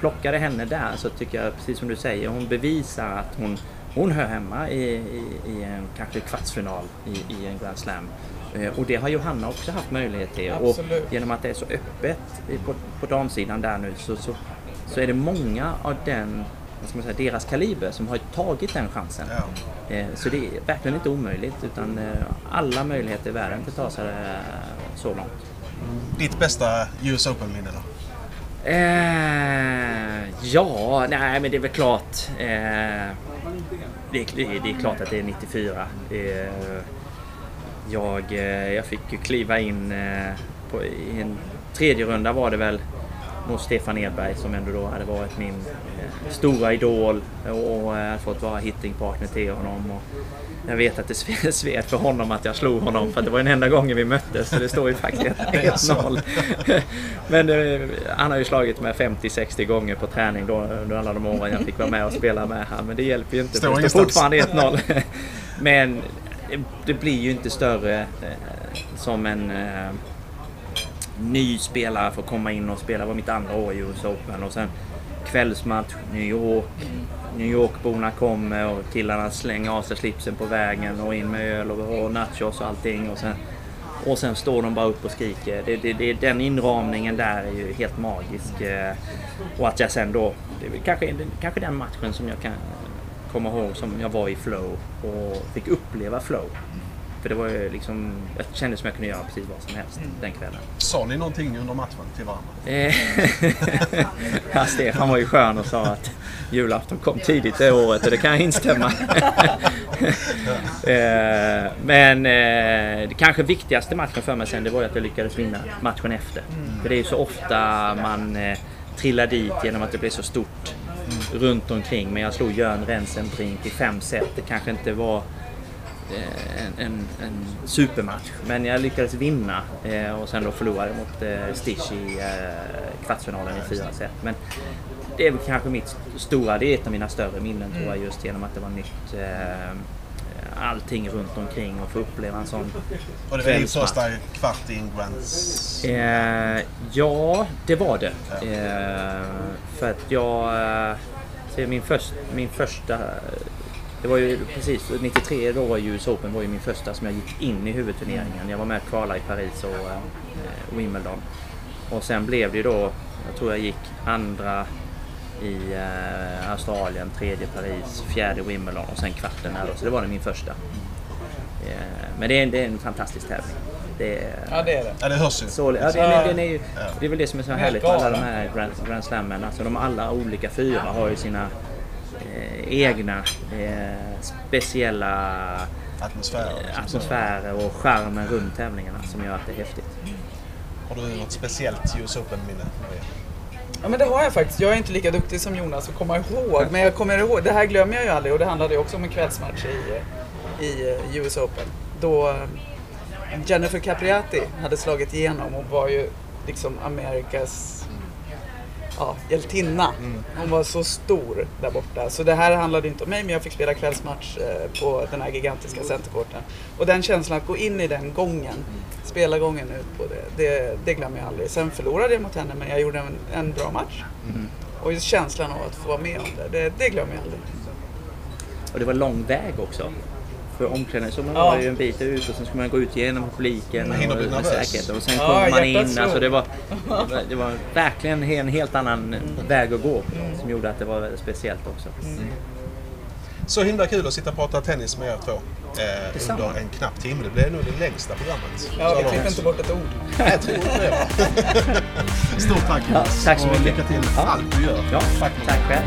plockade henne där så tycker jag precis som du säger, hon bevisar att hon, hon hör hemma i, i, i en kanske kvartsfinal i, i en Grand Slam. Eh, Och det har Johanna också haft möjlighet till. Absolut. Och genom att det är så öppet på, på damsidan där nu så, så, så är det många av den, vad ska man säga, deras kaliber som har tagit den chansen. Ja. Eh, Så det är verkligen inte omöjligt utan eh, alla möjligheter i världen för att ta sig eh, så långt. Ditt bästa US Open-minne då? Eh, ja, nej men det är väl klart. Eh, det, är, det är- klart att det är 94. Eh, jag, jag fick ju kliva in på, i en tredje runda var det väl mot Stefan Edberg som ändå då hade varit min eh, stora idol och, eh, fått vara hittingpartner till honom. Och jag vet att det sve- sved för honom att jag slog honom för att det var den enda gången vi möttes så det står ju faktiskt 1-0. Men eh, han har ju slagit mig 50-60 gånger på träning då, under alla de åren jag fick vara med och spela med han. Men det hjälper ju inte. Står för det står fortfarande 1-0. Men det- det blir ju inte större som en ny spelare får komma in och spela. Det var mitt andra år i US Open och sen kvällsmatch, New York. New York-borna kommer och killarna slänger av sig slipsen på vägen och in med öl och, och nachos och allting. Och sen, och sen står de bara upp och skriker. Det, det, det, den inramningen där är ju helt magisk. Eh, och att jag sen då, det är kanske, kanske den matchen som jag kan komma ihåg som jag var i flow och fick uppleva flow. För det var ju liksom, jag kände som jag kunde göra precis vad som helst den kvällen. Sa ni någonting under matchen till varandra? Eh, ja, Stefan var ju skön och sa att julafton kom tidigt det året och det kan jag instämma. Eh, Men eh, det kanske viktigaste matchen för mig sen det var ju att jag lyckades vinna matchen efter. För det är ju så ofta man trillar dit genom att det blir så stort runt omkring. Men jag slog Jörn Rensenbrink i fem set. Det kanske inte var en, en, en supermatch. Men jag lyckades vinna eh, och sen då förlorade mot eh, Stich i eh, kvartsfinalen i fyra set. Men det är väl kanske mitt stora, det är ett av mina större minnen tror jag just genom att det var nytt. Eh, allting runt omkring och få uppleva en sån Och det var din första kvart i en Grand S- Eh, ja, det var det. Eh, för att jag... Eh, min, först, min första... Det var ju precis 93 då var US Open var ju min första som jag gick in i huvudturneringen. Jag var med och kvalade i Paris och eh, Wimbledon. Och sen blev det ju då, jag tror jag gick andra i eh, Australien, tredje Paris, fjärde Wimbledon och sen kvarten här då. Så det var det min första. Eh, men det är, en- det är en fantastisk tävling. Det är, Ja, det är det. Ja, det hörs ju. så, ja, det, är, den är ju, det är väl det som är så härligt med alla de här Grand, Grand Slammen. Alltså de alla olika fyra har ju sina egna eh, speciella Atmosfär. eh, atmosfärer och charmen runt tävlingarna som gör att det är häftigt. Har du något speciellt US Open-minne? Ja men det har jag faktiskt. Jag är inte lika duktig som Jonas att komma ihåg. Men jag kommer ihåg, det här glömmer jag ju aldrig och det handlade ju också om en kvällsmatch i, i eh, US Open. Då Jennifer Capriati hade slagit igenom och var ju liksom Amerikas ja, hjältinna. Hon var så stor där borta. Så det här handlade inte om mig men jag fick spela kvällsmatch eh, på den här gigantiska centercourten. Och den känslan att gå in i den gången, spela gången ut på det, det, det glömmer jag aldrig. Sen förlorade jag mot henne men jag gjorde en, en bra match. Och just känslan av att få vara med om det, det, det glömmer jag aldrig. Och det var lång väg också. För omklädningsrummet Ja. var ju en bit ut och sen skulle man gå ut genom publiken och bli med säkerhet. Och sen Ja, kommer man in. Alltså det, var, det, var, verkligen en helt annan väg att gå som gjorde att det var väldigt speciellt också. Så himla kul att sitta och prata tennis med er två. Eh, under en knapp timme. Det blev nog det längsta programmet. Ja, vi klipper inte bort ett ord. Jag tror inte det. Stort tack Ja, tack så Och mycket. lycka till med Ja. allt du gör. Ja, Tack. tack själv.